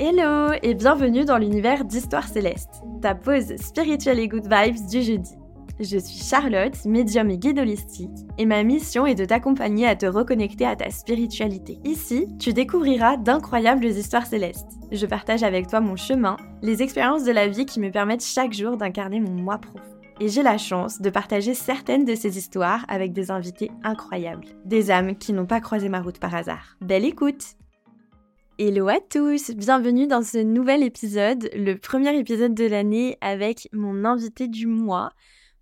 Hello et bienvenue dans l'univers d'Histoire Céleste, ta pause spirituelle et good vibes du jeudi. Je suis Charlotte, médium et guide holistique, et ma mission est de t'accompagner à te reconnecter à ta spiritualité. Ici, tu découvriras d'incroyables histoires célestes. Je partage avec toi mon chemin, les expériences de la vie qui me permettent chaque jour d'incarner mon moi profond. Et j'ai la chance de partager certaines de ces histoires avec des invités incroyables, des âmes qui n'ont pas croisé ma route par hasard. Belle écoute Hello à tous, bienvenue dans ce nouvel épisode, le premier épisode de l'année avec mon invité du mois.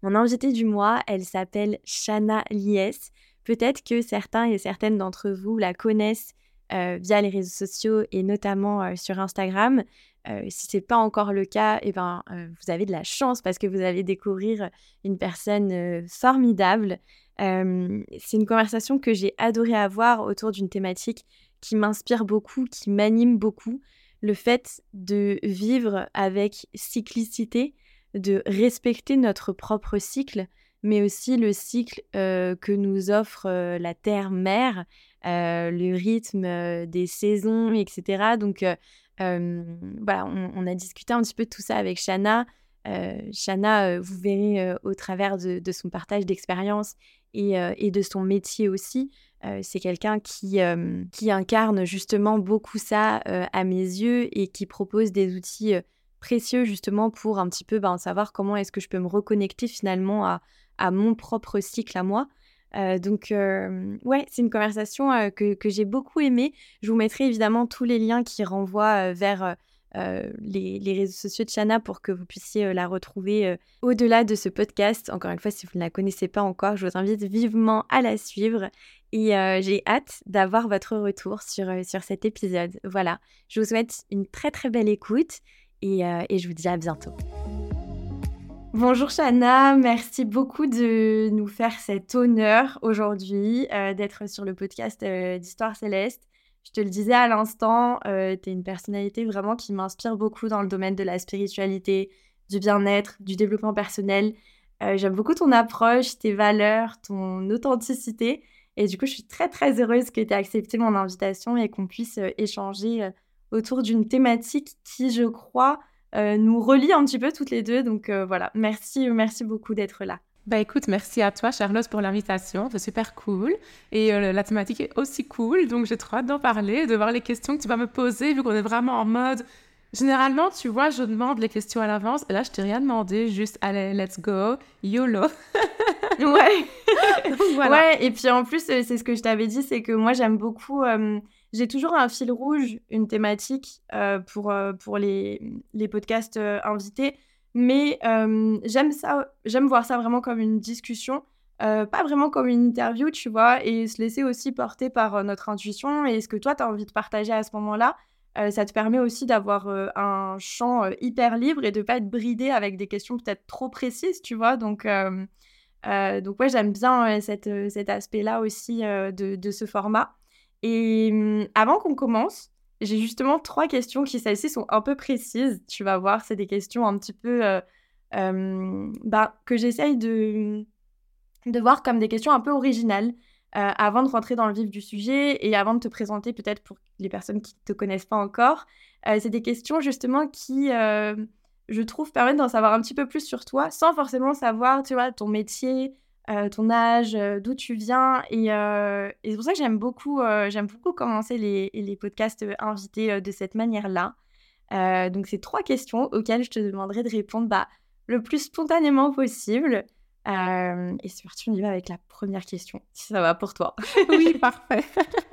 Mon invitée du mois, elle s'appelle Shana Lies. Peut-être que certains et certaines d'entre vous la connaissent euh, via les réseaux sociaux et notamment euh, sur Instagram. Euh, si ce n'est pas encore le cas, eh ben, vous avez de la chance parce que vous allez découvrir une personne formidable. C'est une conversation que j'ai adoré avoir autour d'une thématique qui m'inspire beaucoup, qui m'anime beaucoup. Le fait de vivre avec cyclicité, de respecter notre propre cycle, mais aussi le cycle euh, que nous offre euh, la Terre-Mère, euh, le rythme des saisons, etc. Donc voilà, on, a discuté un petit peu de tout ça avec Shana. Shana, vous verrez au travers de, son partage d'expérience et, et, de son métier aussi. C'est quelqu'un qui, qui incarne justement beaucoup ça à mes yeux et qui propose des outils précieux justement pour un petit peu ben, savoir comment est-ce que je peux me reconnecter finalement à, mon propre cycle à moi. Euh, donc euh, ouais, c'est une conversation euh, que j'ai beaucoup aimée. Je vous mettrai évidemment tous les liens qui renvoient vers les, les, réseaux sociaux de Chana pour que vous puissiez la retrouver au-delà de ce podcast. Encore une fois, si vous ne la connaissez pas encore, je vous invite vivement à la suivre. Et j'ai hâte d'avoir votre retour sur, sur cet épisode. Voilà, je vous souhaite une très très belle écoute euh, et, je vous dis à bientôt. Bonjour Shana, merci beaucoup de nous faire cet honneur aujourd'hui euh, d'être sur le podcast euh, d'Histoire Céleste. Je te le disais à l'instant, tu es une personnalité vraiment qui m'inspire beaucoup dans le domaine de la spiritualité, du bien-être, du développement personnel. J'aime beaucoup ton approche, tes valeurs, ton authenticité. Et du coup, je suis très très heureuse que tu aies accepté mon invitation et qu'on puisse échanger autour d'une thématique qui, je crois, euh, nous relie un petit peu toutes les deux. Donc euh, voilà, merci, merci beaucoup d'être là. Bah écoute, merci à toi Charlotte pour l'invitation, c'est super cool. Et euh, la thématique est aussi cool, donc j'ai trop hâte d'en parler, de voir les questions que tu vas me poser, vu qu'on est vraiment en mode... Généralement, tu vois, je demande les questions à l'avance, et là, je t'ai rien demandé, juste allez, let's go, YOLO. ouais. voilà. Ouais, et puis en plus, c'est ce que je t'avais dit, c'est que moi, j'aime beaucoup j'ai toujours un fil rouge, une thématique euh, pour, euh, pour les, les podcasts euh, invités, mais j'aime ça, j'aime voir ça vraiment comme une discussion, pas vraiment comme une interview, tu vois, et se laisser aussi porter par notre intuition et ce que toi, tu as envie de partager à ce moment-là. ça te permet aussi d'avoir un champ hyper libre et de pas être bridé avec des questions peut-être trop précises, tu vois? Donc, donc ouais, j'aime bien cet aspect-là aussi de, de, ce format. Et mmh, avant qu'on commence, j'ai justement trois questions qui, celles-ci, sont un peu précises. Tu vas voir, c'est des questions un petit peu euh, bah, que j'essaye de, de voir comme des questions un peu originales euh, avant de rentrer dans le vif du sujet et avant de te présenter peut-être pour les personnes qui ne te connaissent pas encore. Euh, c'est des questions justement qui, je trouve, permettent d'en savoir un petit peu plus sur toi sans forcément savoir, tu vois, ton métier, euh, ton âge, euh, d'où tu viens. Euh, et, c'est pour ça que j'aime beaucoup, j'aime beaucoup commencer les, les podcasts invités de cette manière-là. donc, c'est trois questions auxquelles je te demanderai de répondre bah, le plus spontanément possible. et c'est parti, on y va avec la première question, si ça va pour toi. oui, parfait.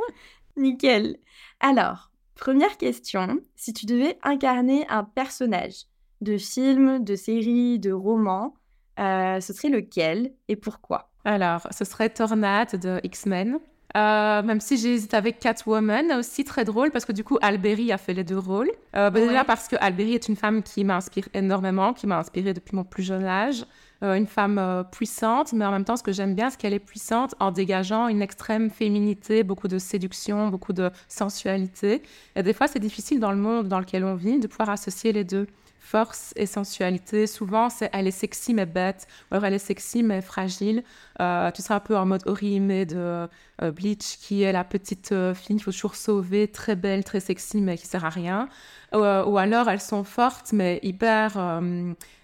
Nickel. Alors, première question, si tu devais incarner un personnage de film, de série, de roman, euh, ce serait lequel et pourquoi? Alors, ce serait Tornade de X-Men. Euh, même si j'hésite avec Catwoman, aussi très drôle parce que du coup Alberi a fait les deux rôles. Euh, bah, déjà parce que Alberi est une femme qui m'inspire énormément, qui m'a inspirée depuis mon plus jeune âge. une femme puissante, mais en même temps, ce que j'aime bien, c'est qu'elle est puissante en dégageant une extrême féminité, beaucoup de séduction, beaucoup de sensualité. Et des fois, c'est difficile dans le monde dans lequel on vit de pouvoir associer les deux force et sensualité. Souvent, c'est elle est sexy mais bête, ou alors elle est sexy mais fragile. Euh, tu seras un peu en mode Orihime de euh, Bleach, qui est la petite euh, fille qu'il faut toujours sauver, très belle, très sexy, mais qui sert à rien. ou alors, elles sont fortes, mais hyper...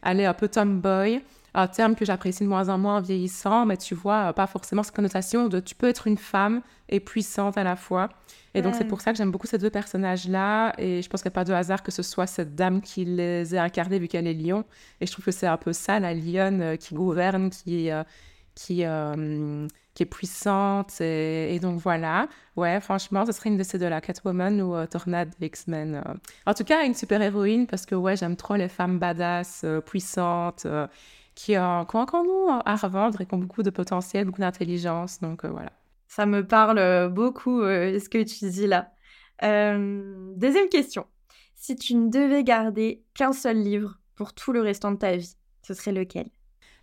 elle est un peu tomboy un terme que j'apprécie de moins en moins en vieillissant, mais tu vois, pas forcément cette connotation de tu peux être une femme et puissante à la fois. Et donc, c'est pour ça que j'aime beaucoup ces deux personnages-là. Et je pense qu'il n'y a pas de hasard que ce soit cette dame qui les ait incarnés, vu qu'elle est lion. Et je trouve que c'est un peu ça, la lionne euh, qui gouverne, qui, euh, qui, euh, qui est puissante. Et, donc, voilà. Ouais, franchement, ce serait une de ces deux-là, Catwoman ou Tornade X-Men. En tout cas, une super-héroïne, parce que, ouais, j'aime trop les femmes badass, puissantes, qui, ont, qui ont encore à revendre et qui ont beaucoup de potentiel, beaucoup d'intelligence. Donc, voilà. Ça me parle euh, beaucoup euh, ce que tu dis là. Euh, deuxième question. Si tu ne devais garder qu'un seul livre pour tout le restant de ta vie, ce serait lequel?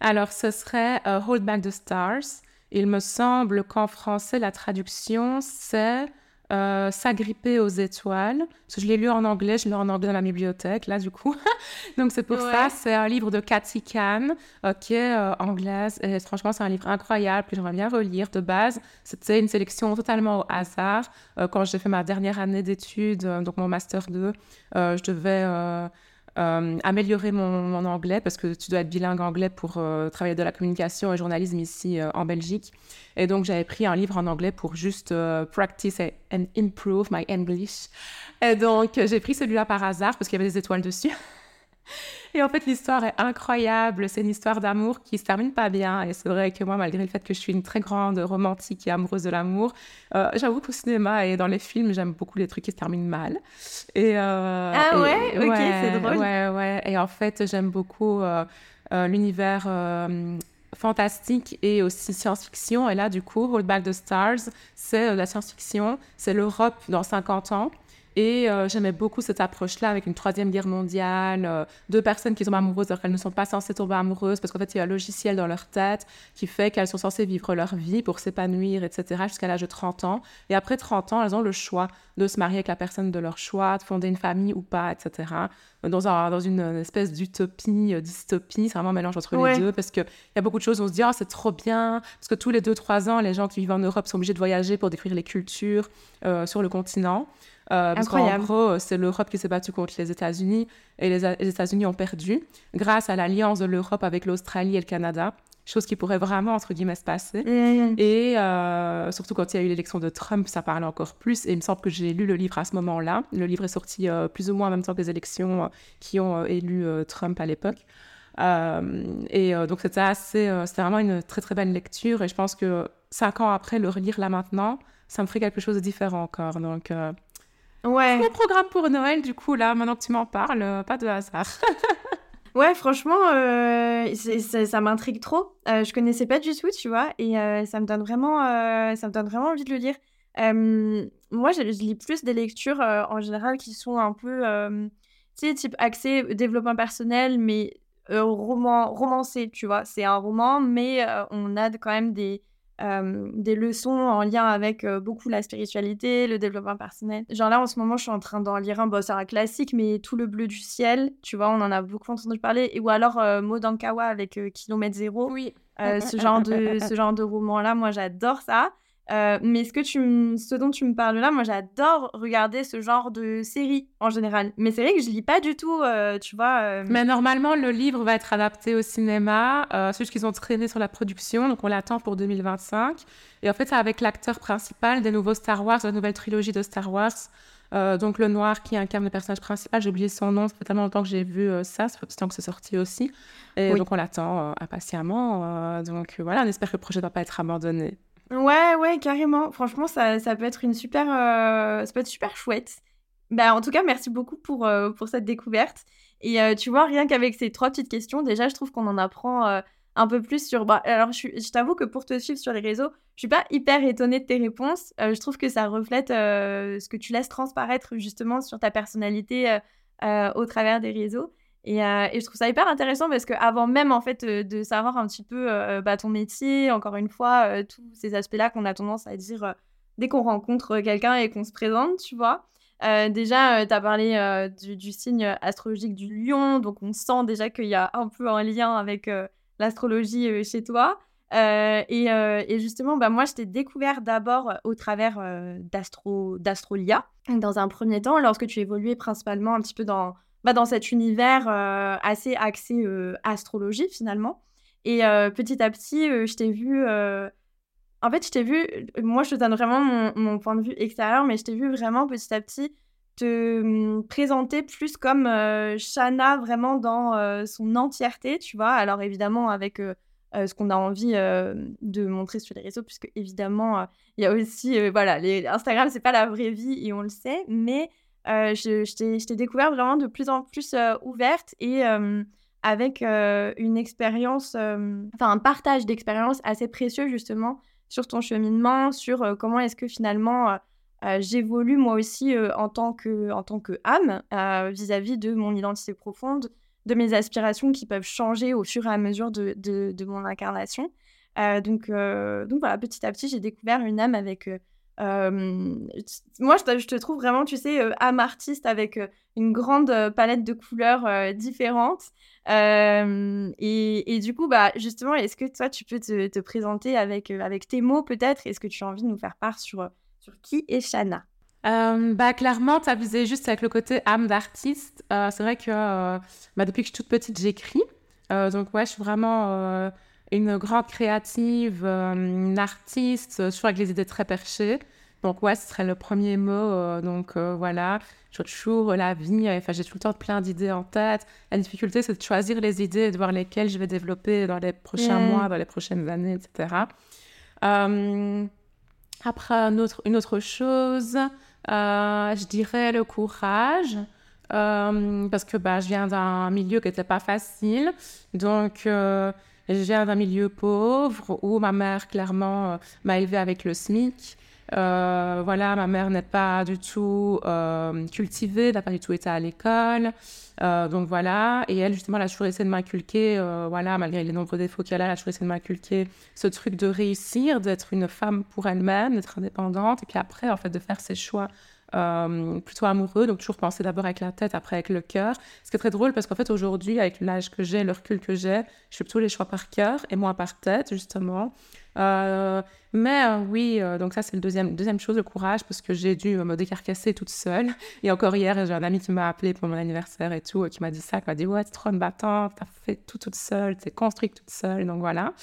Alors, ce serait Hold Back the Stars. Il me semble qu'en français, la traduction, c'est euh, S'agripper aux étoiles. je l'ai lu en anglais, je l'ai en anglais dans la bibliothèque, là, du coup. Donc, c'est pour ça. C'est un livre de Cathy Kahn, euh, qui est euh, anglaise. Et franchement, c'est un livre incroyable que j'aimerais bien relire. De base, c'était une sélection totalement au hasard. quand j'ai fait ma dernière année d'études, donc mon Master 2, je devais euh, améliorer mon, anglais parce que tu dois être bilingue anglais pour euh, travailler de la communication et journalisme ici euh, en Belgique. Et donc j'avais pris un livre en anglais pour juste practice and improve my English. Et donc j'ai pris celui-là par hasard parce qu'il y avait des étoiles dessus. Et en fait, l'histoire est incroyable. C'est une histoire d'amour qui se termine pas bien. Et c'est vrai que moi, malgré le fait que je suis une très grande romantique et amoureuse de l'amour, euh, j'avoue qu'au cinéma et dans les films, j'aime beaucoup les trucs qui se terminent mal. Et, euh, ah ouais, ok, c'est drôle. Ouais, ouais. Et en fait, j'aime beaucoup euh, l'univers fantastique et aussi science-fiction. Et là, du coup, Hold Back the Stars, c'est la science-fiction, c'est l'Europe dans 50 ans. Et euh, j'aimais beaucoup cette approche-là avec une troisième guerre mondiale, euh, deux personnes qui tombent amoureuses alors qu'elles ne sont pas censées tomber amoureuses parce qu'en fait, il y a un logiciel dans leur tête qui fait qu'elles sont censées vivre leur vie pour s'épanouir, etc., jusqu'à l'âge de 30 ans. Et après 30 ans, elles ont le choix de se marier avec la personne de leur choix, de fonder une famille ou pas, etc. Dans, un, dans une espèce d'utopie, euh, dystopie, c'est vraiment un mélange entre les deux parce qu'il y a beaucoup de choses où on se dit, oh, c'est trop bien, parce que tous les 2-3 ans, les gens qui vivent en Europe sont obligés de voyager pour découvrir les cultures sur le continent. Euh, parce qu'en gros, c'est l'Europe qui s'est battue contre les États-Unis et les, États-Unis ont perdu grâce à l'alliance de l'Europe avec l'Australie et le Canada chose qui pourrait vraiment, entre guillemets, se passer. Et euh, surtout quand il y a eu l'élection de Trump, ça parlait encore plus. Et il me semble que j'ai lu le livre à ce moment-là. Le livre est sorti euh, plus ou moins en même temps que les élections qui ont élu Trump à l'époque. et donc c'était assez, c'était vraiment une très très belle lecture. Et je pense que cinq ans après, le relire là maintenant, ça me ferait quelque chose de différent encore. Donc Ouais. Mon programme pour Noël, du coup, là, maintenant que tu m'en parles, euh, pas de hasard. ouais, franchement, euh, ça m'intrigue trop. Euh, je connaissais pas du tout, tu vois, et euh, ça me donne vraiment, ça me donne vraiment envie de le lire. moi, je, lis plus des lectures en général qui sont un peu, tu sais, type axé développement personnel, mais roman, romancé, tu vois. C'est un roman, mais on a quand même des euh, des leçons en lien avec euh, beaucoup la spiritualité, le développement personnel. Genre là, en ce moment, je suis en train d'en lire un, bon, c'est un classique, mais Tout le bleu du ciel, tu vois, on en a beaucoup entendu parler. Et, ou alors euh, Modankawa avec Kilomètre Zéro. Oui. ce, genre de, ce genre de roman-là, moi, j'adore ça. Euh, mais ce, que tu ce dont tu me parles là, moi j'adore regarder ce genre de série en général. Mais c'est vrai que je lis pas du tout, euh, tu vois. Euh. Mais normalement, le livre va être adapté au cinéma. c'est juste qu'ils ont traîné sur la production, donc on l'attend pour 2025. Et en fait, c'est avec l'acteur principal des nouveaux Star Wars, la nouvelle trilogie de Star Wars. donc le noir qui incarne le personnage principal, j'ai oublié son nom, ça fait tellement longtemps que j'ai vu ça, ça fait temps que c'est sorti aussi. Et donc on l'attend impatiemment. donc voilà, on espère que le projet ne va pas être abandonné. Ouais, ouais, carrément. Franchement, ça, ça peut être une super, euh, ça peut être super chouette. Bah, en tout cas, merci beaucoup pour, euh, pour cette découverte. Et euh, tu vois, rien qu'avec ces trois petites questions, déjà, je trouve qu'on en apprend un peu plus sur. Bah, alors, je, je t'avoue que pour te suivre sur les réseaux, je suis pas hyper étonnée de tes réponses. je trouve que ça reflète ce que tu laisses transparaître justement sur ta personnalité au travers des réseaux. Et, et, je trouve ça hyper intéressant parce qu'avant même en fait de savoir un petit peu bah, ton métier, encore une fois, tous ces aspects-là qu'on a tendance à dire dès qu'on rencontre quelqu'un et qu'on se présente, tu vois. déjà, tu as parlé du, signe astrologique du lion, donc on sent déjà qu'il y a un peu un lien avec l'astrologie chez toi. Euh, euh, et, justement, bah, moi, je t'ai découvert d'abord au travers euh, d'Astro, d'Astrolia, dans un premier temps, lorsque tu évoluais principalement un petit peu dans, bah, dans cet univers assez axé astrologie, finalement. Et petit à petit, je t'ai vu... En fait, je t'ai vu... Moi, je te donne vraiment mon, point de vue extérieur, mais je t'ai vu vraiment petit à petit te hum, présenter plus comme Shana, vraiment dans son entièreté, tu vois. Alors, évidemment, avec euh, ce qu'on a envie euh, de montrer sur les réseaux, puisque évidemment, euh, il y a aussi, voilà, les... Instagram, c'est pas la vraie vie et on le sait, mais je, je t'ai découvert vraiment de plus en plus ouverte et avec une expérience, enfin un partage d'expériences assez précieux justement sur ton cheminement, sur comment est-ce que finalement j'évolue moi aussi en tant que en tant que âme vis-à-vis de mon identité profonde, de mes aspirations qui peuvent changer au fur et à mesure de, de, mon incarnation. Euh, donc, euh, donc voilà, petit à petit, j'ai découvert une âme avec... Euh, moi, je te, trouve vraiment, tu sais, âme artiste avec une grande palette de couleurs différentes. Et, du coup, bah, justement, est-ce que toi, tu peux te, te présenter avec, avec tes mots peut-être? Est-ce que tu as envie de nous faire part sur, sur qui est Shana? Euh, bah, clairement, tu visé juste avec le côté âme d'artiste. Euh, c'est vrai que euh, bah, depuis que je suis toute petite, j'écris. donc, ouais, je suis vraiment une grande créative, une artiste, toujours avec les idées très perchées. Donc, ouais, ce serait le premier mot. donc, voilà, je toujours la vie. Enfin, j'ai tout le temps plein d'idées en tête. La difficulté, c'est de choisir les idées et de voir lesquelles je vais développer dans les prochains mois, dans les prochaines années, etc. après, autre, une autre chose. Euh, je dirais le courage. Euh, parce que bah, je viens d'un milieu qui n'était pas facile. Donc, euh, je viens d'un milieu pauvre où ma mère, clairement, m'a élevée avec le SMIC. voilà, ma mère n'est pas du tout cultivée, n'a pas du tout été à l'école. donc voilà, et elle, justement, elle a toujours essayé de m'inculquer, voilà, malgré les nombreux défauts qu'elle a, elle a toujours essayé de m'inculquer ce truc de réussir, d'être une femme pour elle-même, d'être indépendante, et puis après, en fait, de faire ses choix euh, plutôt amoureux, donc toujours penser d'abord avec la tête, après avec le cœur. Ce qui est très drôle parce qu'en fait aujourd'hui, avec l'âge que j'ai, le recul que j'ai, je fais plutôt les choix par cœur et moins par tête, justement. Euh, mais euh, oui, donc ça c'est le deuxième, deuxième chose, le courage, parce que j'ai dû me décarcasser toute seule. Et encore hier, j'ai un ami qui m'a appelé pour mon anniversaire et tout, qui m'a dit ça, qui m'a dit ouais, t'es trop une t'as fait tout toute seule, t'es construite toute seule, donc voilà.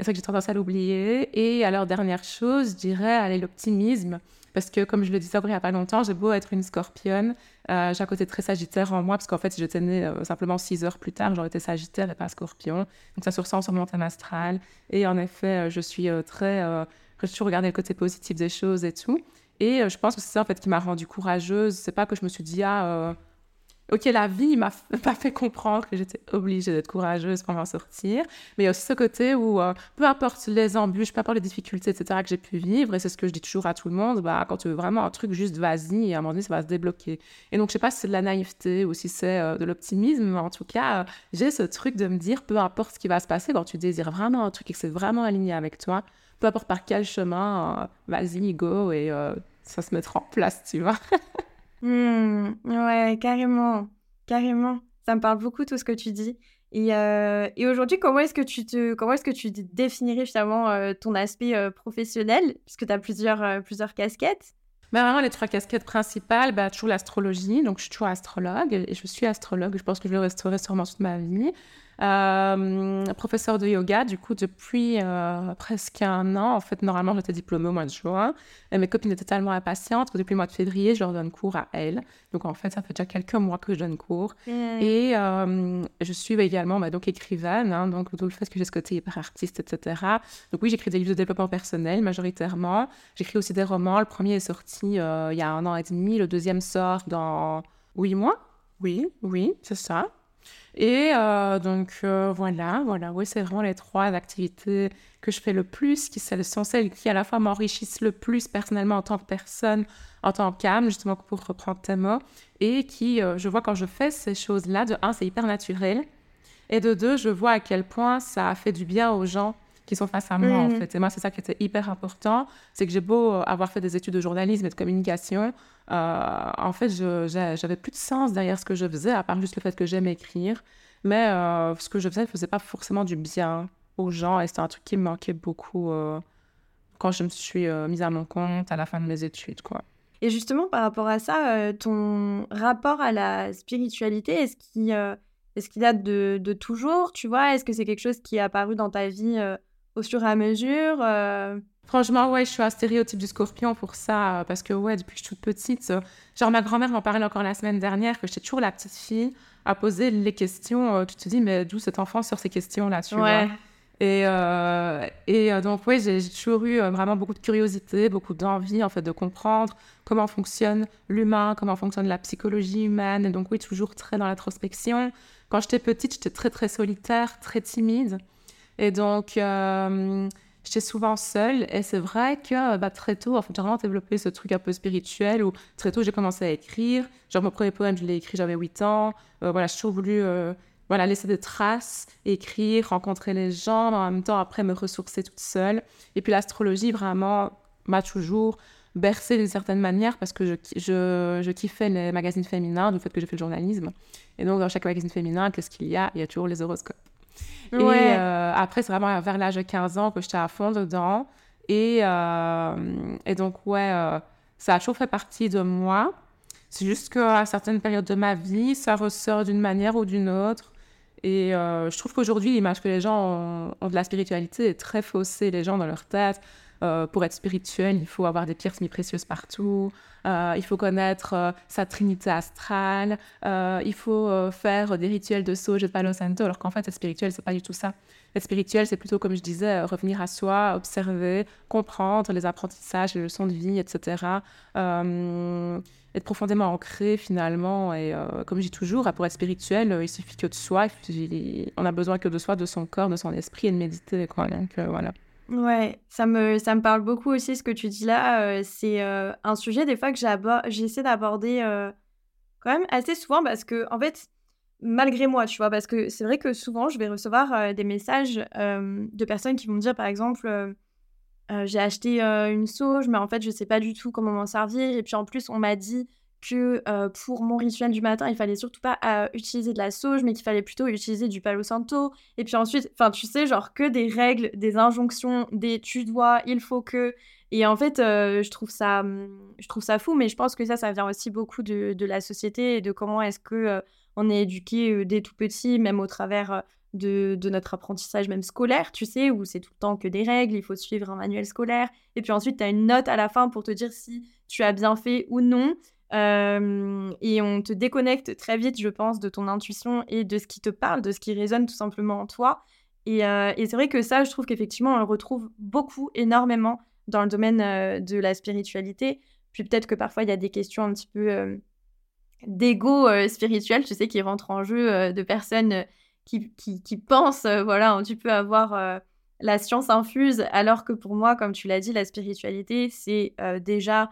C'est vrai que j'ai tendance à l'oublier. Et alors, dernière chose, je dirais, allez, l'optimisme. Parce que, comme je le disais il n'y a pas longtemps, j'ai beau être une scorpionne, euh, j'ai un côté très sagittaire en moi, parce qu'en fait, si j'étais née euh, simplement six heures plus tard, j'aurais été sagittaire et pas scorpion. Donc, ça se ressent sur mon thème astral. Et en effet, euh, je suis très. j'ai toujours regardé le côté positif des choses et tout. Et je pense que c'est ça, en fait, qui m'a rendue courageuse. C'est pas que je me suis dit, ah ok, la vie m'a pas fait comprendre que j'étais obligée d'être courageuse pour m'en sortir. Mais il y a aussi ce côté où, euh, peu importe les embûches, peu importe les difficultés, etc., que j'ai pu vivre, et c'est ce que je dis toujours à tout le monde, bah, quand tu veux vraiment un truc, juste vas-y, et à un moment donné, ça va se débloquer. Et donc, je sais pas si c'est de la naïveté ou si c'est euh, de l'optimisme, mais en tout cas, euh, j'ai ce truc de me dire, peu importe ce qui va se passer, quand tu désires vraiment un truc et que c'est vraiment aligné avec toi, peu importe par quel chemin, vas-y, go, et ça se mettra en place, tu vois. Mmh, ouais, carrément, carrément. Ça me parle beaucoup tout ce que tu dis. Et, euh, aujourd'hui, comment est-ce que tu te, comment est-ce que tu définirais finalement euh, ton aspect euh, professionnel, puisque tu as plusieurs, plusieurs casquettes bah, vraiment, les trois casquettes principales, bah, toujours l'astrologie. Donc, je suis toujours astrologue et je suis astrologue. Je pense que je le resterai sûrement toute ma vie. Euh, professeur de yoga, du coup, depuis euh, presque un an. En fait, normalement, j'étais diplômée au mois de juin. Et mes copines étaient tellement impatientes que depuis le mois de février, je leur donne cours à elles. Donc, en fait, ça fait déjà quelques mois que je donne cours. Et euh, je suis également bah, donc écrivaine, hein, donc tout le fait que j'ai ce côté hyper artiste, etc. Donc, oui, j'écris des livres de développement personnel majoritairement. J'écris aussi des romans. Le premier est sorti il y a un an et demi. Le deuxième sort dans huit mois. Oui, oui, c'est ça. Et donc voilà, voilà, oui, c'est vraiment les trois activités que je fais le plus, qui sont celles qui à la fois m'enrichissent le plus personnellement en tant que personne, en tant qu'âme, justement pour reprendre tes mots, et qui, je vois quand je fais ces choses-là, de un, c'est hyper naturel, et de deux, je vois à quel point ça fait du bien aux gens qui sont face à moi, en mm. fait. Et moi, c'est ça qui était hyper important. C'est que j'ai beau euh, avoir fait des études de journalisme et de communication, euh, en fait, j'avais plus de sens derrière ce que je faisais, à part juste le fait que j'aime écrire. Mais euh, ce que je faisais ne faisait pas forcément du bien aux gens. Et c'était un truc qui me manquait beaucoup quand je me suis mise à mon compte à la fin de mes études, quoi. Et justement, par rapport à ça, ton rapport à la spiritualité, est-ce qu'il est-ce qu'il date de, de, toujours, tu vois? Est-ce que c'est quelque chose qui est apparu dans ta vie au fur et à mesure euh. Franchement, ouais, je suis un stéréotype du scorpion pour ça, euh, parce que, ouais, depuis que je suis toute petite, euh, genre ma grand-mère m'en parlait encore la semaine dernière, que j'étais toujours la petite fille à poser les questions. tu te dis, mais d'où cet enfant sur ces questions-là, tu vois? Et, et donc, oui, j'ai toujours eu vraiment beaucoup de curiosité, beaucoup d'envie, en fait, de comprendre comment fonctionne l'humain, comment fonctionne la psychologie humaine. Et donc, oui, toujours très dans l'introspection. Quand j'étais petite, j'étais très, très solitaire, très timide. Et donc, euh, j'étais souvent seule. Et c'est vrai que bah, très tôt, en fait, j'ai vraiment développé ce truc un peu spirituel où très tôt, j'ai commencé à écrire. Genre, mon premier poème, je l'ai écrit, j'avais 8 ans. Euh, voilà, j'ai toujours voulu euh, voilà, laisser des traces, écrire, rencontrer les gens, mais en même temps, après, me ressourcer toute seule. Et puis, l'astrologie, vraiment, m'a toujours bercé d'une certaine manière parce que je, je, je, kiffais les magazines féminins du fait que j'ai fait le journalisme. Et donc, dans chaque magazine féminin, qu'est-ce qu'il y a? Il y a toujours les horoscopes. Et euh, après, c'est vraiment vers l'âge de 15 ans que j'étais à fond dedans. Et, euh, et donc, ouais, euh, ça a toujours fait partie de moi. C'est juste qu'à certaines périodes de ma vie, ça ressort d'une manière ou d'une autre. Et je trouve qu'aujourd'hui, l'image que les gens ont, ont, de la spiritualité est très faussée. Les gens, dans leur tête, euh, pour être spirituel, il faut avoir des pierres semi-précieuses partout, euh, il faut connaître euh, sa trinité astrale, il faut faire des rituels de sauge et de Palo Santo, alors qu'en fait, être spirituel, c'est pas du tout ça. Être spirituel, c'est plutôt, comme je disais, revenir à soi, observer, comprendre les apprentissages, les leçons de vie, etc. être profondément ancré finalement. Et comme je dis toujours, pour être spirituel, il suffit que de soi. on a besoin que de soi, de son corps, de son esprit et de méditer. Donc voilà. Ouais, ça me, ça me parle beaucoup aussi ce que tu dis là. Euh, c'est euh, un sujet des fois que j'essaie d'aborder euh, quand même assez souvent parce que, en fait, malgré moi, tu vois, parce que c'est vrai que souvent je vais recevoir des messages de personnes qui vont me dire par exemple, j'ai acheté une sauge, mais en fait je sais pas du tout comment m'en servir. Et puis en plus, on m'a dit que pour mon rituel du matin, il fallait surtout pas utiliser de la sauge, mais qu'il fallait plutôt utiliser du palo santo. Et puis ensuite, enfin, tu sais, genre que des règles, des injonctions, des tu dois, il faut que. Et en fait, je trouve ça, je trouve ça fou, mais je pense que ça, ça vient aussi beaucoup de, de la société et de comment est-ce que on est éduqué dès tout petit, même au travers de, de, notre apprentissage même scolaire, tu sais, où c'est tout le temps que des règles, il faut suivre un manuel scolaire, et puis ensuite tu as une note à la fin pour te dire si tu as bien fait ou non. Euh, et on te déconnecte très vite, je pense, de ton intuition et de ce qui te parle, de ce qui résonne tout simplement en toi. Et, euh, c'est vrai que ça, je trouve qu'effectivement, on le retrouve beaucoup, énormément dans le domaine euh, de la spiritualité. Puis peut-être que parfois, il y a des questions un petit peu d'ego spirituel, tu sais, qui rentrent en jeu, de personnes qui, pensent, voilà, tu peux avoir la science infuse, alors que pour moi, comme tu l'as dit, la spiritualité, c'est déjà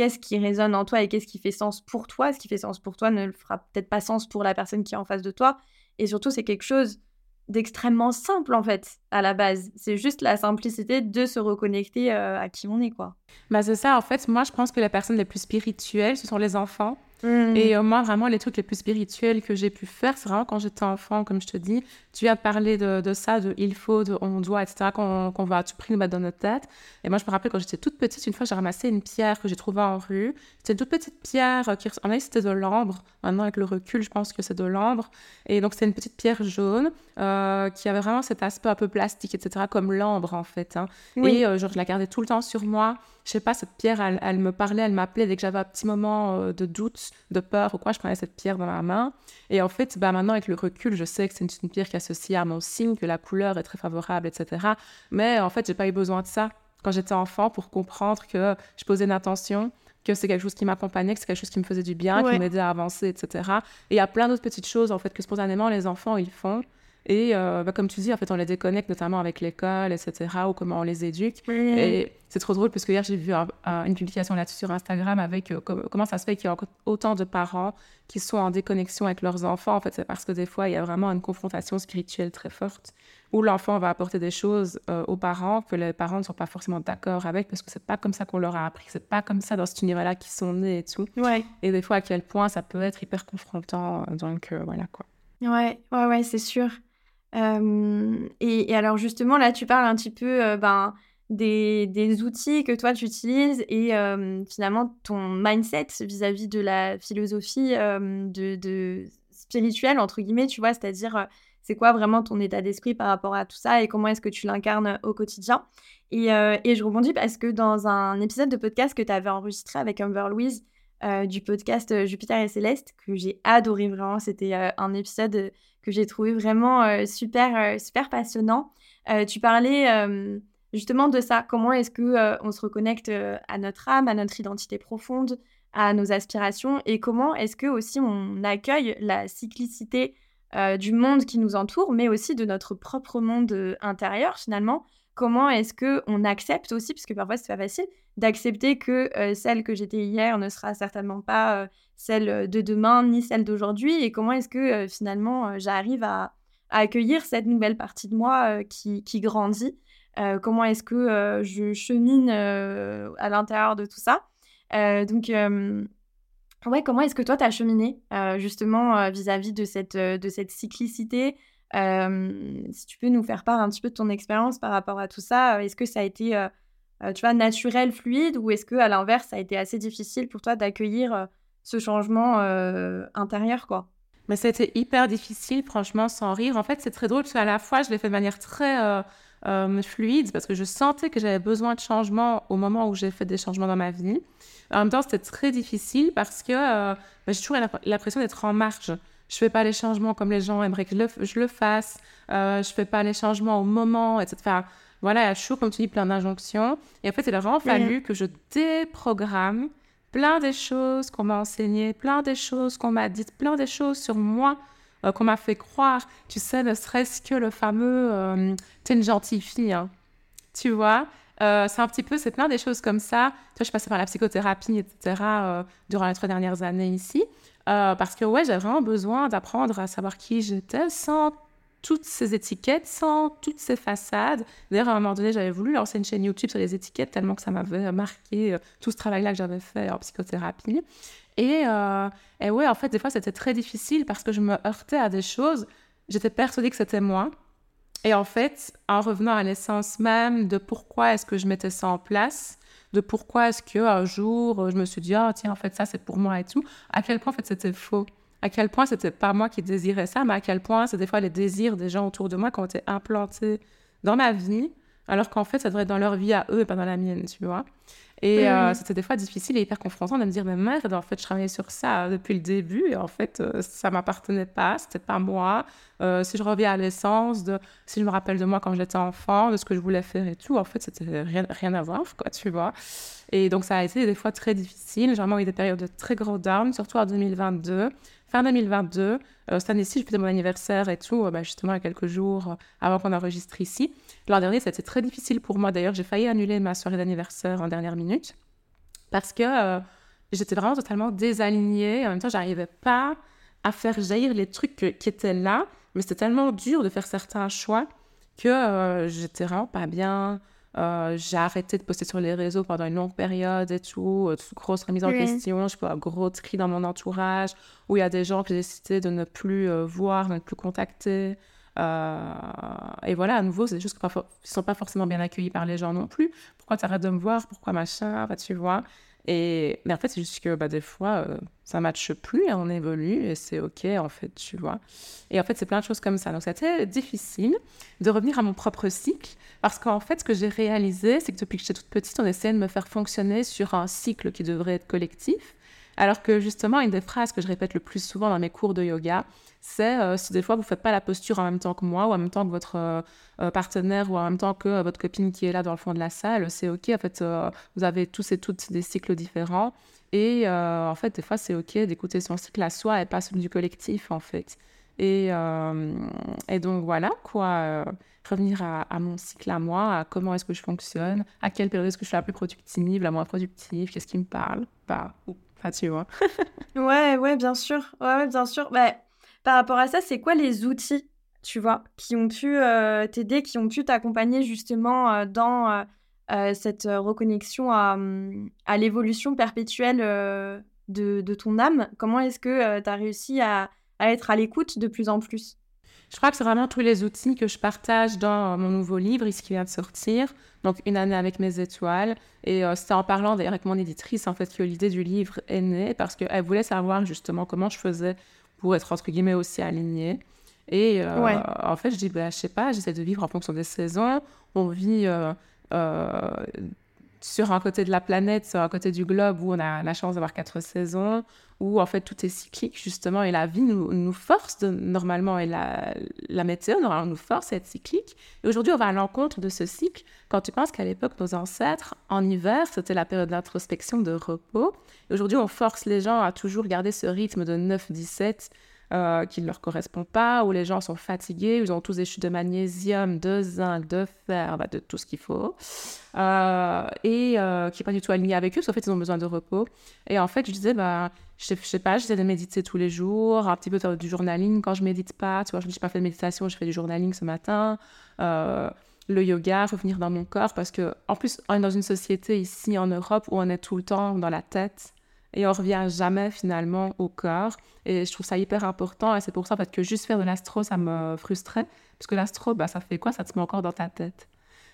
qu'est-ce qui résonne en toi et qu'est-ce qui fait sens pour toi. Ce qui fait sens pour toi ne fera peut-être pas sens pour la personne qui est en face de toi. Et surtout, c'est quelque chose d'extrêmement simple en fait à la base. C'est juste la simplicité de se reconnecter euh, à qui on est quoi. Bah c'est ça en fait. Moi je pense que les personnes les plus spirituelles ce sont les enfants Mm. Et euh, moi, vraiment, les trucs les plus spirituels que j'ai pu faire, c'est vraiment quand j'étais enfant, comme je te dis. Tu as parlé de, de ça, de il faut, de on doit, etc., qu'on va à tout prix mettre dans notre tête. Et moi, je me rappelle quand j'étais toute petite, une fois, j'ai ramassé une pierre que j'ai trouvée en rue. C'était une toute petite pierre euh, qui, en a c'était de l'ambre. Maintenant, avec le recul, je pense que c'est de l'ambre. Et donc, c'était une petite pierre jaune euh, qui avait vraiment cet aspect un peu plastique, etc., comme l'ambre, en fait. Hein. Et genre, je la gardais tout le temps sur moi je sais pas, cette pierre, elle, me parlait, elle m'appelait dès que j'avais un petit moment euh, de doute, de peur ou quoi, je prenais cette pierre dans ma main. Et en fait, bah, maintenant, avec le recul, je sais que c'est une, pierre qui est associée à mon signe, que la couleur est très favorable, etc. Mais en fait, j'ai pas eu besoin de ça quand j'étais enfant pour comprendre que je posais une intention, que c'est quelque chose qui m'accompagnait, que c'est quelque chose qui me faisait du bien, qui m'aidait à avancer, etc. Et il y a plein d'autres petites choses, en fait, que spontanément, les enfants, ils font. Et euh, bah, comme tu dis, en fait, on les déconnecte notamment avec l'école, etc., ou comment on les éduque. Et c'est trop drôle parce que hier, j'ai vu une publication là-dessus sur Instagram avec euh, comment ça se fait qu'il y a autant de parents qui sont en déconnexion avec leurs enfants. En fait, c'est parce que des fois, il y a vraiment une confrontation spirituelle très forte où l'enfant va apporter des choses euh, aux parents que les parents ne sont pas forcément d'accord avec parce que c'est pas comme ça qu'on leur a appris, c'est pas comme ça dans cet univers-là qu'ils sont nés et tout. Ouais. Et des fois, à quel point ça peut être hyper confrontant. Donc, voilà quoi. Ouais, ouais, ouais, c'est sûr. Et, alors justement, là, tu parles un petit peu ben, des, des, outils que toi, tu utilises et finalement ton mindset vis-à-vis de la philosophie de, spirituelle, entre guillemets, tu vois, c'est-à-dire c'est quoi vraiment ton état d'esprit par rapport à tout ça et comment est-ce que tu l'incarnes au quotidien? Et, et, je rebondis parce que dans un épisode de podcast que tu avais enregistré avec Amber Louise, du podcast Jupiter et Céleste, que j'ai adoré vraiment, c'était un épisode que j'ai trouvé vraiment euh, super, euh, super passionnant. Euh, tu parlais justement de ça. Comment est-ce que on se reconnecte à notre âme, à notre identité profonde, à nos aspirations, et comment est-ce que aussi on accueille la cyclicité du monde qui nous entoure, mais aussi de notre propre monde intérieur finalement? Comment est-ce que on accepte aussi, parce que parfois c'est pas facile, d'accepter que celle que j'étais hier ne sera certainement pas celle de demain ni celle d'aujourd'hui et comment est-ce que finalement j'arrive à, accueillir cette nouvelle partie de moi qui, grandit? Comment est-ce que je chemine à l'intérieur de tout ça? Donc ouais comment est-ce que toi tu as cheminé justement vis-à-vis de cette de cette cyclicité? Si tu peux nous faire part un petit peu de ton expérience par rapport à tout ça est-ce que ça a été tu vois naturel fluide ou est-ce que à l'inverse ça a été assez difficile pour toi d'accueillir ce changement euh, intérieur, quoi? Mais c'était hyper difficile, franchement, sans rire. En fait, c'est très drôle parce qu'à la fois, je l'ai fait de manière très euh, euh, fluide parce que je sentais que j'avais besoin de changement au moment où j'ai fait des changements dans ma vie. En même temps, c'était très difficile parce que bah, j'ai toujours l'impression d'être en marge. Je fais pas les changements comme les gens aimeraient que je le, fasse. je fais pas les changements au moment, etc. voilà, a toujours, comme tu dis, plein d'injonctions. Et en fait, il a vraiment fallu que je déprogramme plein des choses qu'on m'a enseignées, plein des choses qu'on m'a dites, plein des choses sur moi euh, qu'on m'a fait croire. Tu sais, ne serait-ce que le fameux euh, t'es une gentille fille, hein. tu vois. Euh, c'est un petit peu, c'est plein des choses comme ça. Tu vois, je suis passée par la psychothérapie, etc., durant les trois dernières années ici. parce que, ouais, j'ai vraiment besoin d'apprendre à savoir qui j'étais sans toutes ces étiquettes, sans toutes ces façades. D'ailleurs, à un moment donné, j'avais voulu lancer une chaîne YouTube sur les étiquettes tellement que ça m'avait marqué euh, tout ce travail-là que j'avais fait en psychothérapie. Et, euh, ouais, en fait, des fois, c'était très difficile parce que je me heurtais à des choses. J'étais persuadée que c'était moi. Et en fait, en revenant à l'essence même de pourquoi est-ce que je mettais ça en place, de pourquoi est-ce qu'un jour, je me suis dit, ah, tiens, en fait, ça, c'est pour moi et tout, à quel point, en fait, c'était faux à quel point c'était pas moi qui désirais ça, mais à quel point c'est des fois les désirs des gens autour de moi qui ont été implantés dans ma vie, alors qu'en fait, ça devrait être dans leur vie à eux et pas dans la mienne, tu vois. Et euh, c'était des fois difficile et hyper confrontant de me dire, mais merde, en fait, je travaillais sur ça depuis le début et en fait, euh, ça m'appartenait pas, c'était pas moi. Euh, si je reviens à l'essence de, si je me rappelle de moi quand j'étais enfant, de ce que je voulais faire et tout, en fait, c'était rien, rien à voir, quoi, tu vois. Et donc, ça a été des fois très difficile. J'ai vraiment eu des périodes de très gros down, surtout en 2022 fin 2022. Euh, cette année-ci, je faisais mon anniversaire et tout, euh, bah, justement, il y a quelques jours euh, avant qu'on enregistre ici. L'an dernier, c'était très difficile pour moi. D'ailleurs, j'ai failli annuler ma soirée d'anniversaire en dernière minute parce que j'étais vraiment totalement désalignée. En même temps, j'arrivais pas à faire jaillir les trucs qui étaient là, mais c'était tellement dur de faire certains choix que j'étais vraiment pas bien. Euh, j'ai arrêté de poster sur les réseaux pendant une longue période et tout. Euh, grosse remise en question. Je un gros tri dans mon entourage où il y a des gens que j'ai décidé de ne plus euh, voir, de ne plus contacter. et voilà, à nouveau, c'est des choses qui ne sont pas forcément bien accueillies par les gens non plus. Pourquoi tu arrêtes de me voir? Pourquoi machin? Bah, Tu vois et, mais en fait, c'est juste que bah, des fois, euh, ça matche plus et on évolue et c'est OK, en fait, tu vois. Et en fait, c'est plein de choses comme ça. Donc, c'était difficile de revenir à mon propre cycle parce qu'en fait, ce que j'ai réalisé, c'est que depuis que j'étais toute petite, on essayait de me faire fonctionner sur un cycle qui devrait être collectif. Alors que justement, une des phrases que je répète le plus souvent dans mes cours de yoga, c'est euh, si des fois vous ne faites pas la posture en même temps que moi ou en même temps que votre euh, euh, partenaire ou en même temps que votre copine qui est là dans le fond de la salle, c'est ok. En fait, vous avez tous et toutes des cycles différents. Et en fait, des fois, c'est ok d'écouter son cycle à soi et pas celui du collectif, en fait. Et, et donc voilà, quoi. revenir à, mon cycle à moi, à comment est-ce que je fonctionne, à quelle période est-ce que je suis la plus productive, la moins productive, qu'est-ce qui me parle, pas, pas tu vois. ouais, ouais, bien sûr. Ouais, bien sûr. Bah, par rapport à ça, c'est quoi les outils, tu vois, qui ont pu euh, t'aider, qui ont pu t'accompagner justement euh, dans euh, cette reconnexion à, hum, à l'évolution perpétuelle de, ton âme? Comment est-ce que tu as réussi à être à l'écoute de plus en plus? Je crois que c'est vraiment tous les outils que je partage dans mon nouveau livre, ici qui vient de sortir, donc Une année avec mes étoiles. Et c'est en parlant d'ailleurs avec mon éditrice, en fait, que l'idée du livre est née, parce qu'elle voulait savoir justement comment je faisais pour être entre guillemets aussi aligné. Et euh, en fait, je dis, bah, je sais pas, j'essaie de vivre en fonction des saisons. On vit euh, euh, sur un côté de la planète, sur un côté du globe où on a la chance d'avoir quatre saisons, où en fait tout est cyclique justement, et la vie nous, force de, normalement, et la, la météo normalement nous force à être cyclique. Et aujourd'hui, on va à l'encontre de ce cycle. Quand tu penses qu'à l'époque, nos ancêtres, en hiver, c'était la période d'introspection, de repos. Et aujourd'hui, on force les gens à toujours garder ce rythme de 9-17 euh, qui ne leur correspond pas, où les gens sont fatigués, ils ont tous des chutes de magnésium, de zinc, de fer, bah, de tout ce qu'il faut, euh, et euh, qui n'est pas du tout aligné avec eux, qu'en fait, ils ont besoin de repos. Et en fait, je disais, bah, je, sais, sais pas, j'essaie de méditer tous les jours, un petit peu du journaling quand je médite pas, tu vois, je n'ai pas fait de méditation, je fais du journaling ce matin. le yoga, revenir dans mon corps, parce que en plus, on est dans une société ici en Europe où on est tout le temps dans la tête et on revient jamais finalement au corps. Et je trouve ça hyper important et c'est pour ça en fait, que juste faire de l'astro, ça me frustrait. Parce que l'astro, bah, ça fait quoi? Ça te met encore dans ta tête.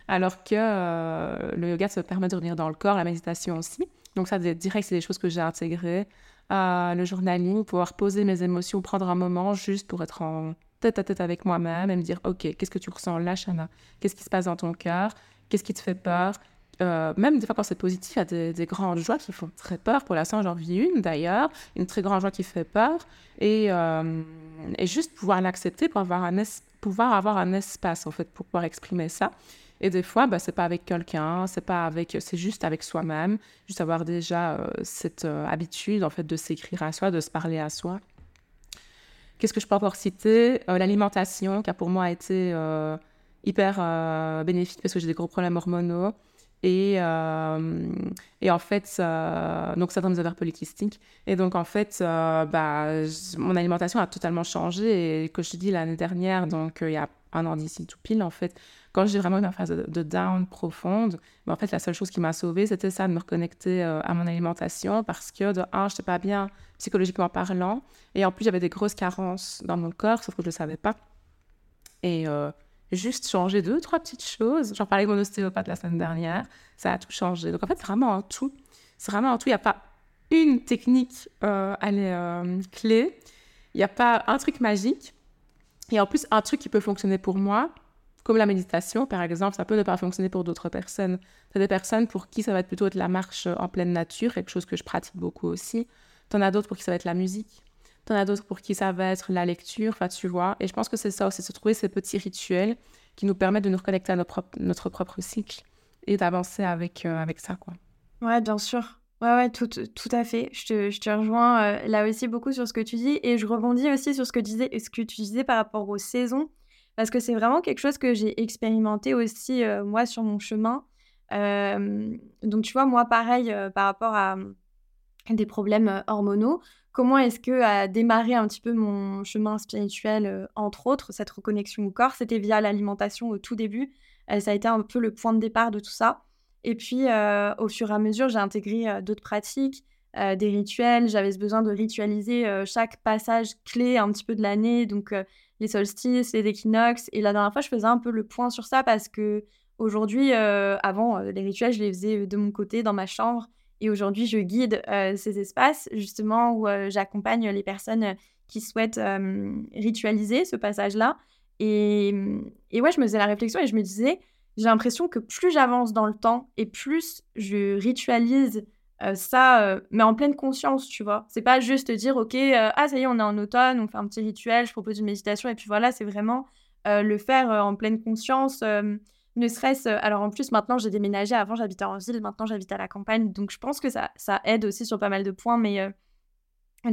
Alors que euh, le yoga, ça permet de revenir dans le corps, la méditation aussi. Donc ça, direct, c'est des choses que j'ai intégrées. Euh, le journaling, pouvoir poser mes émotions, prendre un moment juste pour être en tête à tête avec moi-même et me dire, OK, qu'est-ce que tu ressens là, Shana? Qu'est-ce qui se passe dans ton cœur? Qu'est-ce qui te fait peur? Euh, même des fois quand c'est positif, il y a des, grandes joies qui font très peur. Pour l'instant, j'en vis une d'ailleurs, une très grande joie qui fait peur. Et, euh, juste pouvoir l'accepter, pour avoir un pouvoir avoir un espace en fait pour pouvoir exprimer ça. Et des fois, bah, c'est pas avec quelqu'un, c'est pas avec, c'est juste avec soi-même, juste avoir déjà euh, cette habitude en fait de s'écrire à soi, de se parler à soi. Qu'est-ce que je peux encore citer? L'alimentation, qui a pour moi été hyper bénéfique parce que j'ai des gros problèmes hormonaux. Et, euh, et en fait, donc ça donne des ovaires polykystiques. Et donc en fait, euh, bah, mon alimentation a totalement changé. Et que je te dis l'année dernière, donc euh, il y a un an d'ici tout pile, en fait, quand j'ai vraiment eu une phase de, down profonde, bah, en fait, la seule chose qui m'a sauvée, c'était ça, de me reconnecter à mon alimentation parce que de un, je n'étais pas bien psychologiquement parlant. Et en plus, j'avais des grosses carences dans mon corps, sauf que je ne le savais pas. Et juste changer deux, trois petites choses. J'en parlais avec mon ostéopathe la semaine dernière. Ça a tout changé. Donc, en fait, c'est vraiment un tout. C'est vraiment un tout. Il n'y a pas une technique euh, euh, clé. Il n'y a pas un truc magique. Et en plus, un truc qui peut fonctionner pour moi, comme la méditation, par exemple, ça peut ne pas fonctionner pour d'autres personnes. Tu des personnes pour qui ça va être plutôt de la marche en pleine nature, quelque chose que je pratique beaucoup aussi. Tu en as d'autres pour qui ça va être la musique. T'en as d'autres pour qui ça va être la lecture, enfin, tu vois. Et je pense que c'est ça aussi, se trouver ces petits rituels qui nous permettent de nous reconnecter à notre propre, cycle et d'avancer avec, euh, avec ça, quoi. Ouais, bien sûr. Ouais, ouais, tout, tout à fait. Je te, je te rejoins euh, là aussi beaucoup sur ce que tu dis et je rebondis aussi sur ce que, disais, ce que tu disais par rapport aux saisons parce que c'est vraiment quelque chose que j'ai expérimenté aussi, euh, moi, sur mon chemin. donc, tu vois, moi, pareil, par rapport à des problèmes hormonaux, comment est-ce que a démarré un petit peu mon chemin spirituel, euh, entre autres, cette reconnexion au corps C'était via l'alimentation au tout début. Euh, ça a été un peu le point de départ de tout ça. Et puis, euh, au fur et à mesure, j'ai intégré d'autres pratiques, des rituels. J'avais ce besoin de ritualiser chaque passage clé un petit peu de l'année, donc les solstices, les équinoxes. Et la dernière fois, je faisais un peu le point sur ça parce que aujourd'hui, avant, les rituels, je les faisais de mon côté dans ma chambre. Et aujourd'hui, je guide ces espaces justement où j'accompagne les personnes qui souhaitent ritualiser ce passage-là. Et, et, ouais, je me faisais la réflexion et je me disais, j'ai l'impression que plus j'avance dans le temps et plus je ritualise ça, mais en pleine conscience, tu vois. C'est pas juste dire, ok, ah ça y est, on est en automne, on fait un petit rituel, je propose une méditation, et puis voilà, c'est vraiment le faire en pleine conscience. Ne serait-ce, alors en plus maintenant j'ai déménagé, avant j'habitais en ville, maintenant j'habite à la campagne, donc je pense que ça, ça aide aussi sur pas mal de points, mais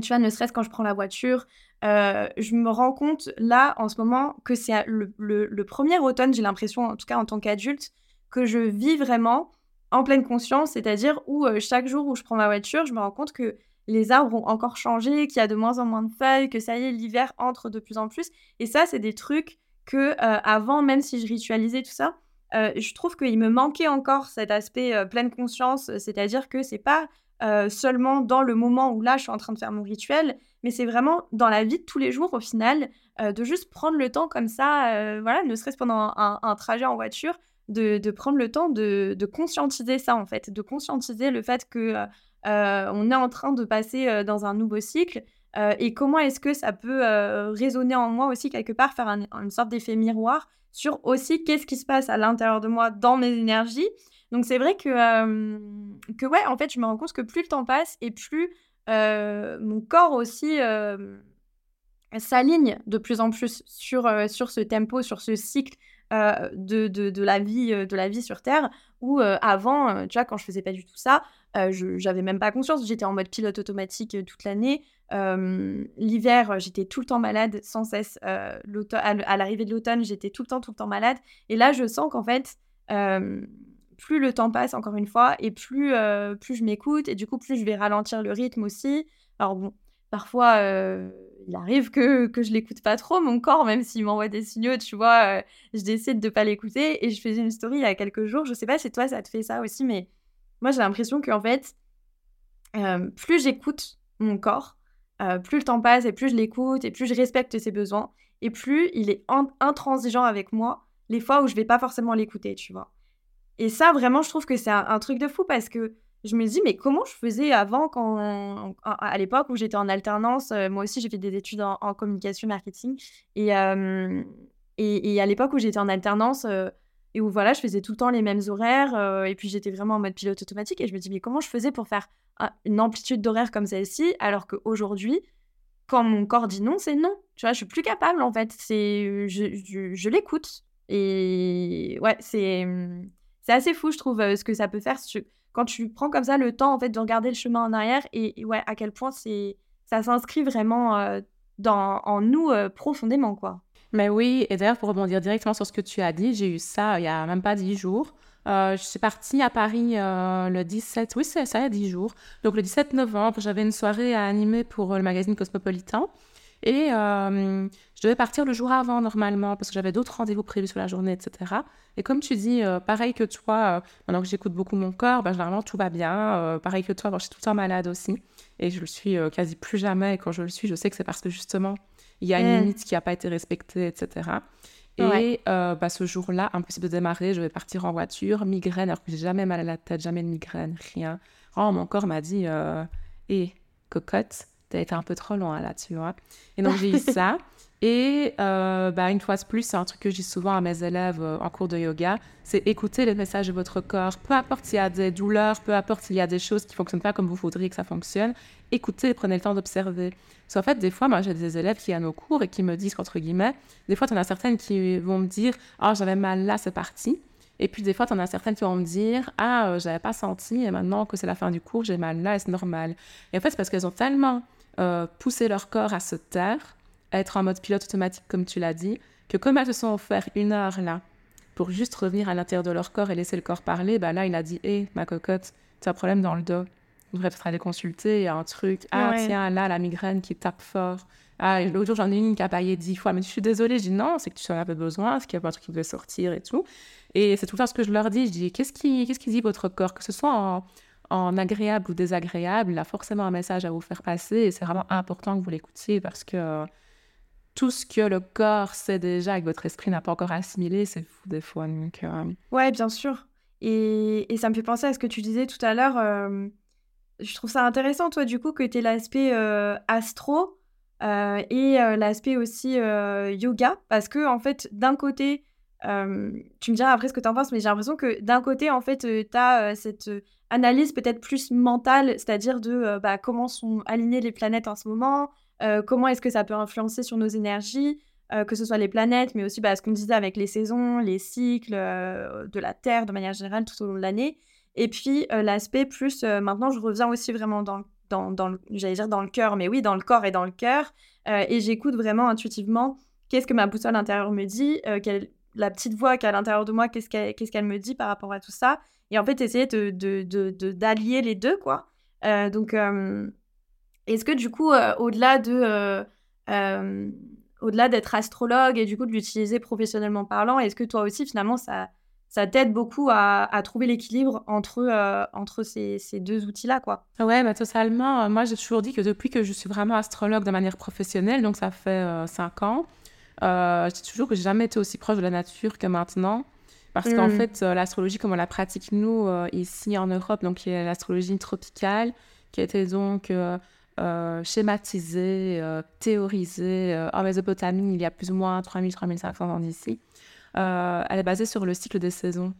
tu vois, ne serait-ce quand je prends la voiture, je me rends compte là en ce moment que c'est le, le, premier automne, j'ai l'impression, en tout cas en tant qu'adulte, que je vis vraiment en pleine conscience, c'est-à-dire où euh, chaque jour où je prends ma voiture, je me rends compte que les arbres ont encore changé, qu'il y a de moins en moins de feuilles, que ça y est, l'hiver entre de plus en plus. Et ça, c'est des trucs que euh, avant, même si je ritualisais tout ça, euh, je trouve qu'il me manquait encore cet aspect pleine conscience, c'est-à-dire que c'est pas seulement dans le moment où là je suis en train de faire mon rituel, mais c'est vraiment dans la vie de tous les jours au final, de juste prendre le temps comme ça, voilà, ne serait-ce pendant un, trajet en voiture, de, prendre le temps de, conscientiser ça, en fait, de conscientiser le fait que euh, euh, on est en train de passer euh, dans un nouveau cycle et comment est-ce que ça peut résonner en moi aussi quelque part, faire une sorte d'effet miroir sur aussi qu'est-ce qui se passe à l'intérieur de moi dans mes énergies. Donc c'est vrai que, que ouais, en fait, je me rends compte que plus le temps passe et plus mon corps aussi s'aligne de plus en plus sur, sur ce tempo, sur ce cycle euh, de, de, la vie, euh, de la vie sur Terre, où euh, avant, tu vois, quand je faisais pas du tout ça, je j'avais même pas conscience, j'étais en mode pilote automatique toute l'année. L'hiver, j'étais tout le temps malade, sans cesse. à, l'arrivée de l'automne, j'étais tout le temps, tout le temps malade. Et là, je sens qu'en fait, plus le temps passe, encore une fois, et plus, plus je m'écoute, et du coup, plus je vais ralentir le rythme aussi. Alors bon, parfois, il arrive que, que je l'écoute pas trop, mon corps, même s'il m'envoie des signaux, tu vois, euh, je décide de pas l'écouter. Et je faisais une story il y a quelques jours, je sais pas si toi ça te fait ça aussi, mais moi j'ai l'impression qu'en fait, euh, plus j'écoute mon corps, euh, plus le temps passe et plus je l'écoute et plus je respecte ses besoins, et plus il est intransigeant avec moi les fois où je vais pas forcément l'écouter, tu vois. Et ça, vraiment, je trouve que c'est un truc de fou parce que je me dis, mais comment je faisais avant, quand, à l'époque où j'étais en alternance euh, Moi aussi, j'ai fait des études en, communication marketing. Et, et, à l'époque où j'étais en alternance, euh, et où voilà, je faisais tout le temps les mêmes horaires, euh, et puis j'étais vraiment en mode pilote automatique. Et je me dis, mais comment je faisais pour faire une amplitude d'horaire comme celle-ci, alors qu'aujourd'hui, quand mon corps dit non, c'est non. Tu vois, je suis plus capable, en fait. C'est, je, l'écoute. Et ouais, c'est, c'est assez fou, je trouve, ce que ça peut faire quand tu prends comme ça le temps en fait de regarder le chemin en arrière et, ouais à quel point c'est ça s'inscrit vraiment euh, dans en nous euh, profondément quoi. Mais oui, et d'ailleurs pour rebondir directement sur ce que tu as dit, j'ai eu ça il y a même pas dix jours. Euh, je suis partie à Paris le 17, oui c'est ça, il y a 10 jours. Donc le 17 novembre, j'avais une soirée à animer pour le magazine Cosmopolitan. Et je devais partir le jour avant normalement parce que j'avais d'autres rendez-vous prévus sur la journée, etc. Et comme tu dis, pareil que toi, maintenant que j'écoute beaucoup mon corps, ben, généralement tout va bien. pareil que toi, je suis tout le temps malade aussi. Et je le suis quasi plus jamais. Et quand je le suis, je sais que c'est parce que justement, il y a une limite qui n'a pas été respectée, etc. Et bah, ce jour-là, impossible de démarrer, je vais partir en voiture, migraine, alors que j'ai jamais mal à la tête, jamais de migraine, rien. Oh, mon corps m'a dit, hé, cocotte, t'as été un peu trop loin là, tu vois. Et donc j'ai eu ça. Et euh, bah, une fois de plus, c'est un truc que je dis souvent à mes élèves euh, en cours de yoga, c'est écouter les messages de votre corps. Peu importe s'il y a des douleurs, peu importe s'il y a des choses qui ne fonctionnent pas comme vous voudriez que ça fonctionne, écoutez, prenez le temps d'observer. Parce qu'en fait, des fois, moi, j'ai des élèves qui à nos cours et qui me disent, entre guillemets, des fois, tu en as certaines qui vont me dire, ah, oh, j'avais mal là, c'est parti. Et puis des fois, tu en as certaines qui vont me dire Ah, euh, j'avais pas senti, et maintenant que c'est la fin du cours, j'ai mal là, et c'est normal? Et en fait, c'est parce qu'elles ont tellement euh, pousser leur corps à se taire, être en mode pilote automatique, comme tu l'as dit, que comme elles se sont offert une heure là, pour juste revenir à l'intérieur de leur corps et laisser le corps parler, bah là, il a dit Hé, ma cocotte, tu as un problème dans le dos. Tu devrais peut-être aller consulter, il y a un truc. Ah, tiens, là, la migraine qui tape fort. Ah, l'autre jour, j'en ai une qui a paillé dix fois. Mais je suis désolée, je dis non, c'est que tu en as peu besoin, c'est qu'il y a pas un truc qui devait sortir et tout. Et c'est tout le temps ce que je leur dis. Je dis Qu'est-ce qui, qu'est-ce qui dit votre corps? Que ce soit en en agréable ou désagréable, il a forcément un message à vous faire passer et c'est vraiment important que vous l'écoutiez parce que tout ce que le corps sait déjà et que votre esprit n'a pas encore assimilé, c'est fou des fois. Donc, euh, Ouais, bien sûr. Et, ça me fait penser à ce que tu disais tout à l'heure. Euh, je trouve ça intéressant, toi, du coup, que tu aies l'aspect euh, astro et l'aspect aussi yoga parce que, en fait, d'un côté, tu me diras après ce que tu en penses, mais j'ai l'impression que d'un côté, en fait, tu as cette analyse peut-être plus mentale, c'est-à-dire de bah, comment sont alignées les planètes en ce moment, comment est-ce que ça peut influencer sur nos énergies, que ce soit les planètes, mais aussi bah, ce qu'on disait avec les saisons, les cycles de la Terre de manière générale tout au long de l'année. Et puis l'aspect plus, maintenant je reviens aussi vraiment dans, dans, dans j'allais dire dans le cœur, mais oui, dans le corps et dans le cœur, et j'écoute vraiment intuitivement qu'est-ce que ma boussole intérieure me dit, quelle, la petite voix qui est à l'intérieur de moi, qu'est-ce qu'elle qu'est-ce qu'elle me dit par rapport à tout ça. Et en fait, essayer de, d'allier de, de, les deux, quoi. Euh, donc, euh, est-ce que du coup, euh, au-delà de... au-delà d'être astrologue et du coup de l'utiliser professionnellement parlant, est-ce que toi aussi, finalement, ça, ça t'aide beaucoup à, à trouver l'équilibre entre, entre ces, ces, deux outils-là, quoi? Ouais, bah, totalement. Moi, j'ai toujours dit que depuis que je suis vraiment astrologue de manière professionnelle, donc ça fait cinq ans, euh, je dis toujours que j'ai jamais été aussi proche de la nature que maintenant. Parce qu'en mm. fait, euh, l'astrologie, comme on la pratique nous euh, ici en Europe, donc l'astrologie tropicale, qui a été donc schématisée, théorisée en Mésopotamie il y a plus ou moins 3000-3500 ans d'ici. elle est basée sur le cycle des saisons.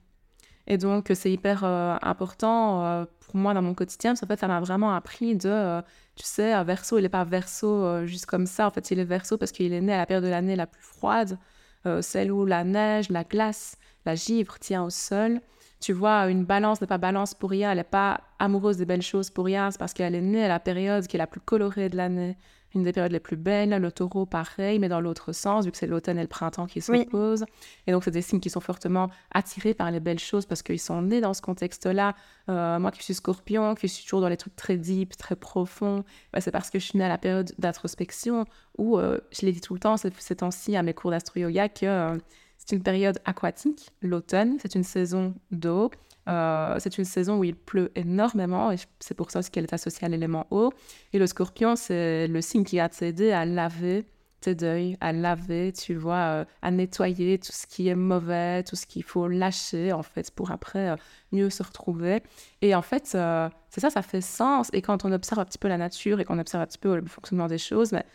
Et donc, c'est hyper important pour moi dans mon quotidien, parce qu'en fait, ça m'a vraiment appris de tu sais, un verso, il n'est pas verso euh, juste comme ça. En fait, il est verso parce qu'il est né à la période de l'année la plus froide, euh, celle où la neige, la glace, la givre tient au sol. Tu vois, une balance n'est pas balance pour rien, elle n'est pas amoureuse des belles choses pour rien, c'est parce qu'elle est née à la période qui est la plus colorée de l'année une des périodes les plus belles. Le taureau, pareil, mais dans l'autre sens, vu que c'est l'automne et le printemps qui s'opposent. Et donc, c'est des signes qui sont fortement attirés par les belles choses parce qu'ils sont nés dans ce contexte-là. Euh, moi qui suis scorpion, qui suis toujours dans les trucs très deep, très profonds, bah, c'est parce que je suis née à la période d'introspection où, euh, je l'ai dit tout le temps, ces temps-ci à mes cours d'astro-yoga, que euh, c'est une période aquatique, l'automne, c'est une saison d'eau. Euh, c'est une saison où il pleut énormément et c'est pour ça qu'elle est associée à l'élément eau. Et le scorpion, c'est le signe qui va t'aider à laver tes deuils, à laver, tu vois, euh, à nettoyer tout ce qui est mauvais, tout ce qu'il faut lâcher, en fait, pour après euh, mieux se retrouver. Et en fait, c'est ça, ça fait sens. Et quand on observe un petit peu la nature et qu'on observe un petit peu le fonctionnement des choses, mais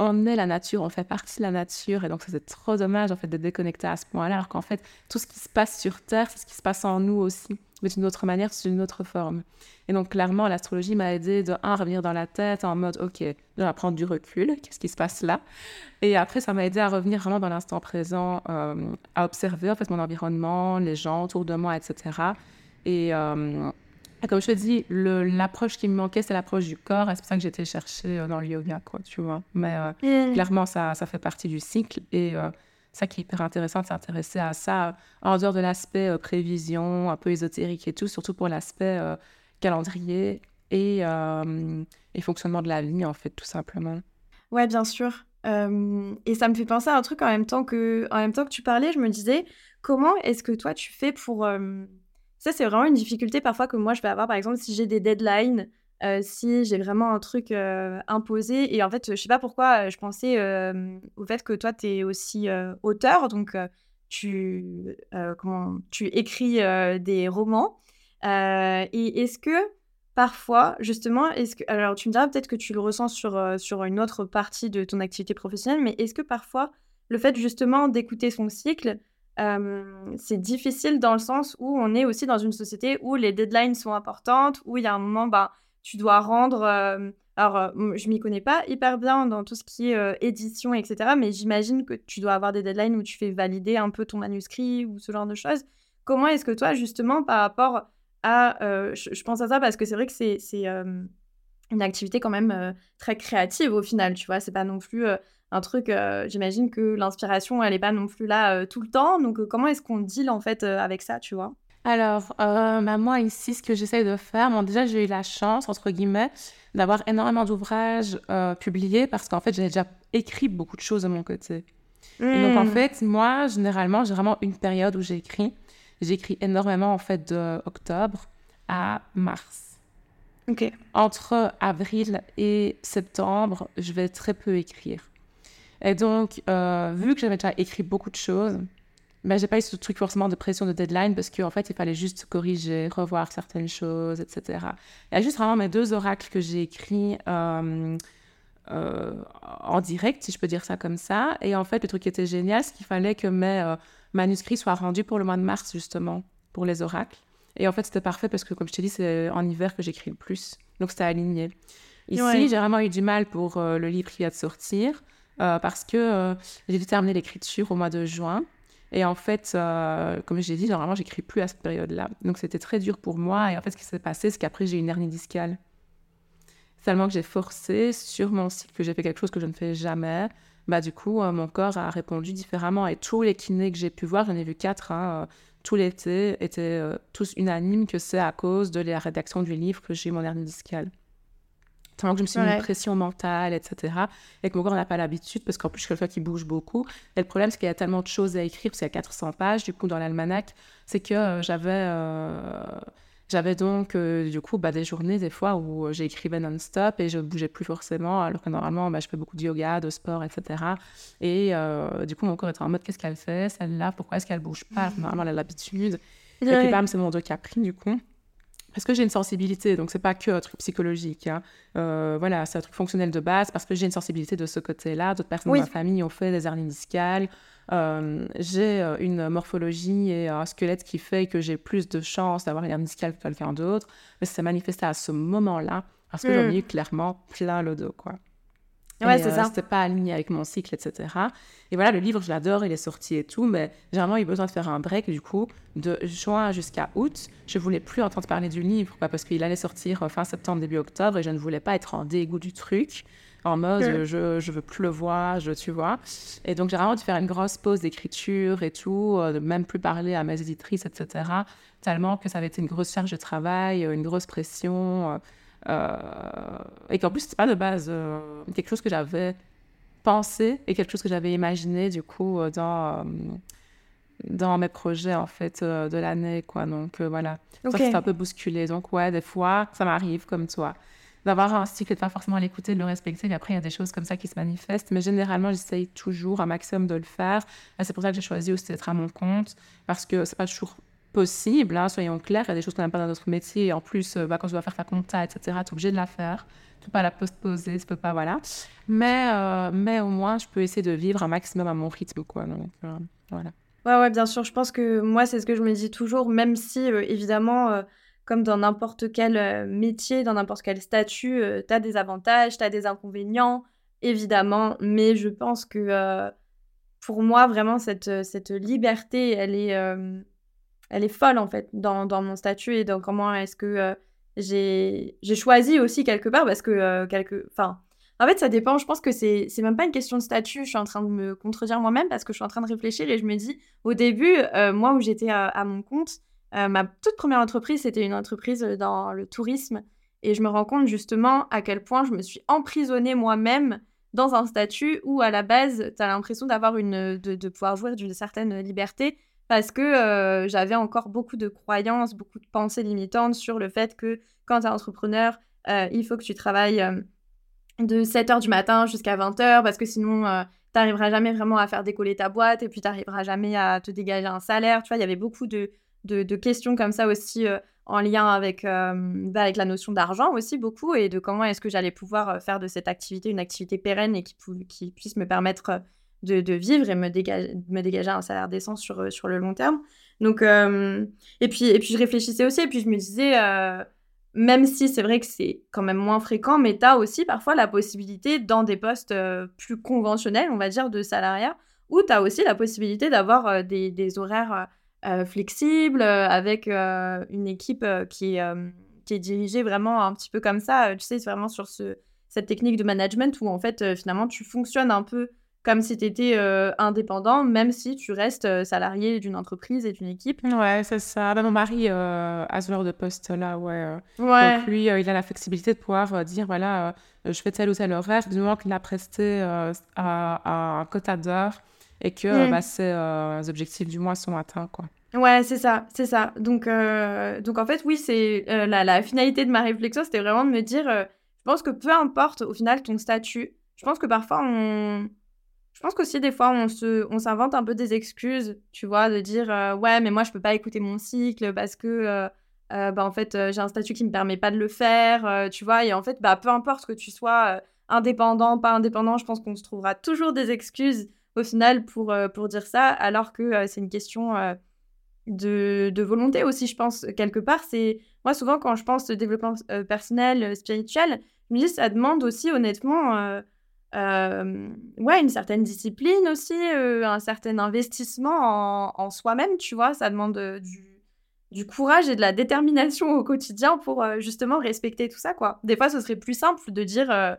on est la nature, on fait partie de la nature, et donc c'est trop dommage en fait de déconnecter à ce point-là, alors qu'en fait tout ce qui se passe sur Terre, c'est ce qui se passe en nous aussi, mais d'une autre manière, sous une autre forme. Et donc clairement, l'astrologie m'a aidé de un revenir dans la tête en mode ok, je vais prendre du recul, qu'est-ce qui se passe là, et après ça m'a aidé à revenir vraiment dans l'instant présent, euh, à observer en fait mon environnement, les gens autour de moi, etc. Et comme je te dis, l'approche qui me manquait, c'est l'approche du corps. C'est pour ça que j'étais chercher euh, dans le yoga, quoi, tu vois. Mais euh, clairement, ça, ça fait partie du cycle. Et euh, ça qui est hyper intéressant de s'intéresser à ça, en dehors de l'aspect prévision, un peu ésotérique et tout, surtout pour l'aspect calendrier et, et, fonctionnement de la vie, en fait, tout simplement. Ouais, bien sûr. et ça me fait penser à un truc en même temps que, en même temps que tu parlais, je me disais, comment est-ce que toi, tu fais pour ça, c'est vraiment une difficulté parfois que moi je vais avoir, par exemple, si j'ai des deadlines, euh, si j'ai vraiment un truc euh, imposé. Et en fait, je sais pas pourquoi, euh, je pensais au fait que toi, tu es aussi auteur, donc tu, comment, tu écris des romans. et est-ce que parfois, justement, est-ce que, alors tu me diras peut-être que tu le ressens sur, sur une autre partie de ton activité professionnelle, mais est-ce que parfois, le fait justement d'écouter son cycle, c'est difficile dans le sens où on est aussi dans une société où les deadlines sont importantes, où il y a un moment, bah, tu dois rendre. alors, je m'y connais pas hyper bien dans tout ce qui est édition, etc. Mais j'imagine que tu dois avoir des deadlines où tu fais valider un peu ton manuscrit ou ce genre de choses. Comment est-ce que toi, justement, par rapport à. Je, pense à ça parce que c'est vrai que c'est une activité quand même très créative au final, tu vois? C'est pas non plus un truc, euh, j'imagine que l'inspiration, elle n'est pas non plus là euh, tout le temps. Donc, euh, comment est-ce qu'on deal en fait avec ça, tu vois? Alors, bah, moi ici, ce que j'essaie de faire, bon, déjà, j'ai eu la chance, entre guillemets, d'avoir énormément d'ouvrages publiés parce qu'en fait, j'ai déjà écrit beaucoup de choses de mon côté. Et donc, en mmh. fait, moi, généralement, j'ai vraiment une période où j'écris. J'écris énormément, en fait, de octobre à mars. Ok. Entre avril et septembre, je vais très peu écrire. Et donc, euh, vu que j'avais déjà écrit beaucoup de choses, ben, j'ai pas eu ce truc forcément de pression de deadline parce qu'en fait, il fallait juste corriger, revoir certaines choses, etc. Il y a juste vraiment mes deux oracles que j'ai écrits euh, euh, en direct, si je peux dire ça comme ça. Et en fait, le truc qui était génial, c'est qu'il fallait que mes manuscrits soient rendus pour le mois de mars, justement, pour les oracles. Et en fait, c'était parfait parce que, comme je t'ai dit, c'est en hiver que j'écris le plus. Donc, c'était aligné. Ici, j'ai vraiment eu du mal pour euh, le livre qui vient de sortir parce que euh, j'ai dû terminer l'écriture au mois de juin. Et en fait, comme j'ai dit, normalement, j'écris plus à cette période-là. Donc, c'était très dur pour moi. Et en fait, ce qui s'est passé, c'est qu'après, j'ai eu une hernie discale. Tellement que j'ai forcé sur mon cycle que j'ai fait quelque chose que je ne fais jamais. Bah, du coup, mon corps a répondu différemment. Et tous les kinés que j'ai pu voir, j'en ai vu quatre, hein, tout l'été, étaient tous unanimes que c'est à cause de la rédaction du livre que j'ai eu mon hernie discale tellement que je me suis mis une pression mentale, etc. Et que mon corps n'a pas l'habitude, parce qu'en plus, je suis quelqu'un qui bouge beaucoup. Et le problème, c'est qu'il y a tellement de choses à écrire, parce qu'il y a 400 pages, du coup, dans l'almanach, c'est que euh, j'avais... Euh, j'avais donc, euh, du coup, bah, des journées, des fois, où j'écrivais non-stop et je bougeais plus forcément, alors que normalement, bah, je fais beaucoup de yoga, de sport, etc. Et du coup, mon corps était en mode, qu'est-ce qu'elle fait, celle-là? Pourquoi est-ce qu'elle bouge pas? Normalement, elle a l'habitude. Et puis, bam, c'est mon dos qui a pris, du coup. Parce que j'ai une sensibilité, donc c'est pas que un truc psychologique. Hein. Euh, voilà, c'est un truc fonctionnel de base parce que j'ai une sensibilité de ce côté-là. D'autres personnes de ma famille ont fait des hernies discales. Euh, j'ai euh, une morphologie et un squelette qui fait que j'ai plus de chances d'avoir une hernie discale que quelqu'un d'autre. Mais ça s'est manifesté à ce moment-là parce que j'en ai hmm. eu clairement plein le dos, quoi. Ouais, c'est euh, ça. C'était pas aligné avec mon cycle, etc. Et voilà, le livre, je l'adore, il est sorti et tout, mais j'ai vraiment eu besoin de faire un break, du coup, de juin jusqu'à août. Je voulais plus entendre parler du livre, parce qu'il allait sortir fin septembre, début octobre, et je ne voulais pas être en dégoût du truc, en mode je, je veux plus le voir, je, tu vois. Et donc, j'ai vraiment dû faire une grosse pause d'écriture et tout, euh, de même plus parler à mes éditrices, etc. Tellement que ça avait été une grosse charge de travail, une grosse pression. Euh, euh, et qu'en plus, c'est pas de base euh, quelque chose que j'avais pensé et quelque chose que j'avais imaginé, du coup, euh, dans, dans mes projets, en fait, de l'année, quoi. Donc, voilà. Ça, c'est un peu bousculé. Donc, ouais, des fois, ça m'arrive, comme toi d'avoir un cycle et de pas forcément l'écouter, de le respecter. Et après, il y a des choses comme ça qui se manifestent. Mais généralement, j'essaye toujours un maximum de le faire. C'est pour ça que j'ai choisi aussi d'être à mon compte, parce que c'est pas toujours possible, hein, soyons clairs, il y a des choses qu'on n'aime pas dans notre métier. En plus, euh, bah, quand je dois faire ta compta, etc., tu es obligé de la faire. Tu peux pas la post-poser, tu peux pas, voilà. Mais, euh, mais au moins, je peux essayer de vivre un maximum à mon rythme, quoi. Euh, voilà. Ouais, ouais, bien sûr. Je pense que moi, c'est ce que je me dis toujours, même si, évidemment, comme dans n'importe quel métier, dans n'importe quel statut, tu as des avantages, tu as des inconvénients, évidemment. Mais je pense que pour moi, vraiment, cette, cette liberté, elle est elle est folle en fait dans, dans mon statut et dans comment est-ce que euh, j'ai choisi aussi quelque part parce que euh, quelque enfin en fait ça dépend. Je pense que c'est même pas une question de statut. Je suis en train de me contredire moi-même parce que je suis en train de réfléchir et je me dis au début euh, moi où j'étais à, mon compte ma toute première entreprise c'était une entreprise dans le tourisme et je me rends compte justement à quel point je me suis emprisonnée moi-même dans un statut où à la base tu as l'impression d'avoir une de, de pouvoir jouir d'une certaine liberté parce que euh, j'avais encore beaucoup de croyances, beaucoup de pensées limitantes sur le fait que quand tu es entrepreneur, euh, il faut que tu travailles euh, de 7h du matin jusqu'à 20h parce que sinon, tu n'arriveras jamais vraiment à faire décoller ta boîte et puis tu n'arriveras jamais à te dégager un salaire. Tu vois, il y avait beaucoup de, questions comme ça aussi en lien avec, bah, avec la notion d'argent aussi beaucoup et de comment est-ce que j'allais pouvoir faire de cette activité une activité pérenne et qui puisse me permettre de, vivre et me, dégager, me dégager un salaire décent sur, euh, sur le long terme. Donc, euh, et, puis, et puis je réfléchissais aussi, et puis je me disais, euh, même si c'est vrai que c'est quand même moins fréquent, mais tu as aussi parfois la possibilité, dans des postes plus conventionnels, on va dire, de salariat, où tu as aussi la possibilité d'avoir des, horaires flexibles, avec une équipe qui, qui est dirigée vraiment un petit peu comme ça. Tu sais, vraiment sur ce, cette technique de management où en fait, finalement, tu fonctionnes un peu comme si tu étais euh, indépendant, même si tu restes euh, salarié d'une entreprise et d'une équipe. Ouais, c'est ça. Bah, mon mari euh, a ce genre de poste-là, ouais. ouais. Donc lui, il a la flexibilité de pouvoir dire, voilà, je fais tel ou tel horaire, du moment qu'il a presté à, un quota d'heures et que mm. bah, ses objectifs du mois sont atteints, quoi. Ouais, c'est ça, c'est ça. Donc, donc en fait, oui, c'est la, la, finalité de ma réflexion, c'était vraiment de me dire, je pense que peu importe au final ton statut, je pense que parfois on je pense qu'aussi, des fois, on, se, on s'invente un peu des excuses, tu vois, de dire euh, Ouais, mais moi, je peux pas écouter mon cycle parce que, euh, euh, bah, en fait, j'ai un statut qui me permet pas de le faire, tu vois. Et en fait, bah, peu importe que tu sois indépendant, pas indépendant, je pense qu'on se trouvera toujours des excuses au final pour, pour dire ça, alors que c'est une question de, de, volonté aussi, je pense, quelque part. C'est Moi, souvent, quand je pense développement personnel, spirituel, je me dis, ça demande aussi, honnêtement, ouais, une certaine discipline aussi, un certain investissement en, en soi-même, tu vois. Ça demande du du courage et de la détermination au quotidien pour euh, justement respecter tout ça, quoi. Des fois, ce serait plus simple de dire euh,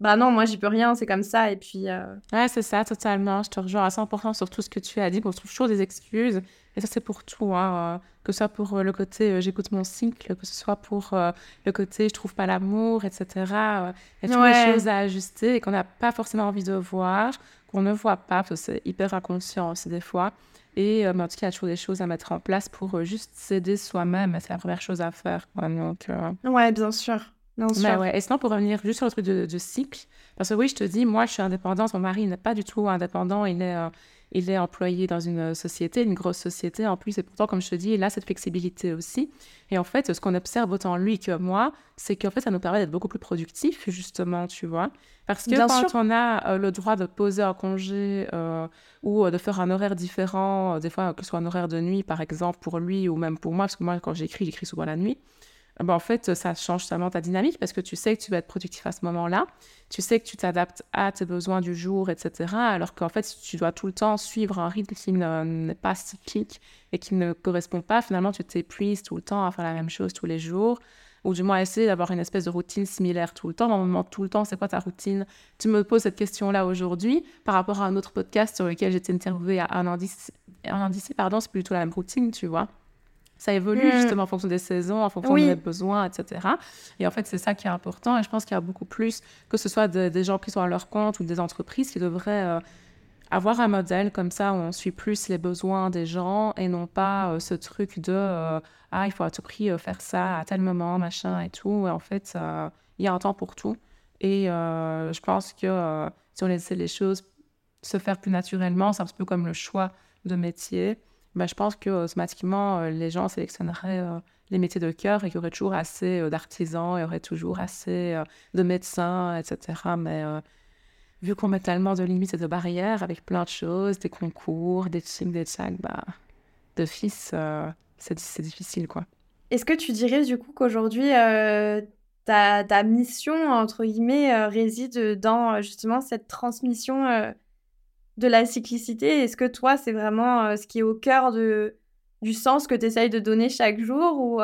bah non, moi j'y peux rien, c'est comme ça, et puis. Euh, ouais, c'est ça, totalement. Je te rejoins à 100% sur tout ce que tu as dit, qu'on trouve toujours des excuses. Et ça, c'est pour tout, hein, que ce soit pour le côté j'écoute mon cycle, que ce soit pour le côté je trouve pas l'amour, etc. Il y a toujours des choses à ajuster et qu'on n'a pas forcément envie de voir, qu'on ne voit pas, parce que c'est hyper inconscient aussi des fois. Et euh, en tout cas, il y a toujours des choses à mettre en place pour euh, juste s'aider soi-même. C'est la première chose à faire. Donc, euh, Ouais, bien sûr. Bien sûr. ouais. Et sinon, pour revenir juste sur le truc de, cycle, parce que oui, je te dis, moi, je suis indépendante. Mon mari n'est pas du tout indépendant. Il est, il est employé dans une société, une grosse société en plus. Et pourtant, comme je te dis, il a cette flexibilité aussi. Et en fait, ce qu'on observe autant lui que moi, c'est qu'en fait, ça nous permet d'être beaucoup plus productifs, justement, tu vois. Parce que quand on a euh, le droit de poser un congé euh, ou euh, de faire un horaire différent, des fois que ce soit un horaire de nuit par exemple pour lui ou même pour moi, parce que moi quand j'écris, j'écris souvent la nuit, ben, en fait ça change tellement ta dynamique parce que tu sais que tu vas être productif à ce moment-là, tu sais que tu t'adaptes à tes besoins du jour, etc. Alors qu'en fait tu dois tout le temps suivre un rythme qui n'est pas cyclique et qui ne correspond pas, finalement tu t'épuises tout le temps à faire la même chose tous les jours ou du moins essayer d'avoir une espèce de routine similaire tout le temps. Normalement, tout le temps, c'est quoi ta routine? Tu me poses cette question-là aujourd'hui par rapport à un autre podcast sur lequel j'étais interviewée à un an d'ici, pardon, c'est plutôt la même routine, tu vois. Ça évolue hmm. justement en fonction des saisons, en fonction des besoins, etc. Et en fait, c'est ça qui est important. Et je pense qu'il y a beaucoup plus, que ce soit des gens qui sont à leur compte ou des entreprises qui devraient euh, avoir un modèle comme ça où on suit plus les besoins des gens et non pas euh, ce truc de euh, ah il faut à tout prix faire ça à tel moment machin et tout et en fait il y a un temps pour tout et je pense que si on laissait les choses se faire plus naturellement c'est un petit peu comme le choix de métier ben, je pense que automatiquement les gens sélectionneraient les métiers de cœur et qu'il y aurait toujours assez d'artisans il y aurait toujours assez de médecins etc mais vu qu'on met tellement de limites et de barrières avec plein de choses, des concours, des chics, des tchacs, bah, de fils, euh, c'est difficile, quoi. Est-ce que tu dirais, du coup, qu'aujourd'hui, euh, ta, ta, mission, entre guillemets, euh, réside dans, justement, cette transmission de la cyclicité Est-ce que toi, c'est vraiment ce qui est au cœur de, du sens que tu essayes de donner chaque jour ou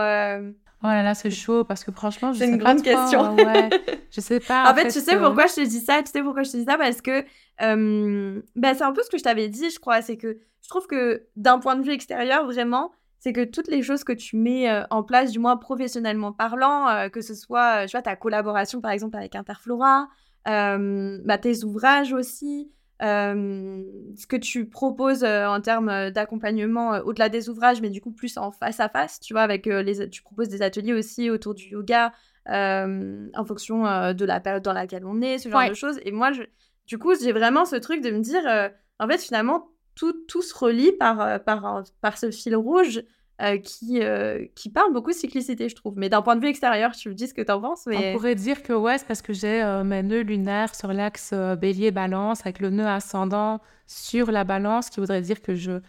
Oh là là, c'est chaud parce que franchement, je sais une grande question. ouais. Je sais pas. en, fait, tu sais euh, pourquoi je te dis ça? Tu sais pourquoi je te dis ça? Parce que euh, bah, c'est un peu ce que je t'avais dit, je crois. C'est que je trouve que d'un point de vue extérieur, vraiment, c'est que toutes les choses que tu mets euh, en place, du moins professionnellement parlant, que ce soit, tu vois, ta collaboration par exemple avec Interflora, bah, tes ouvrages aussi, ce que tu proposes en termes d'accompagnement au-delà des ouvrages, mais du coup plus en face à face, tu vois, avec les, tu proposes des ateliers aussi autour du yoga en fonction de la période dans laquelle on est, ce genre de choses. Et moi, je, du coup, j'ai vraiment ce truc de me dire, en fait, finalement, tout, tout se relie par, par, par ce fil rouge euh, qui, euh, qui parle beaucoup de cyclicité, je trouve. Mais d'un point de vue extérieur, tu me dis ce que tu en penses. Mais... On pourrait dire que ouais, c'est parce que j'ai euh, mes nœuds lunaires sur l'axe bélier-balance, avec le nœud ascendant sur la balance, qui voudrait dire que je.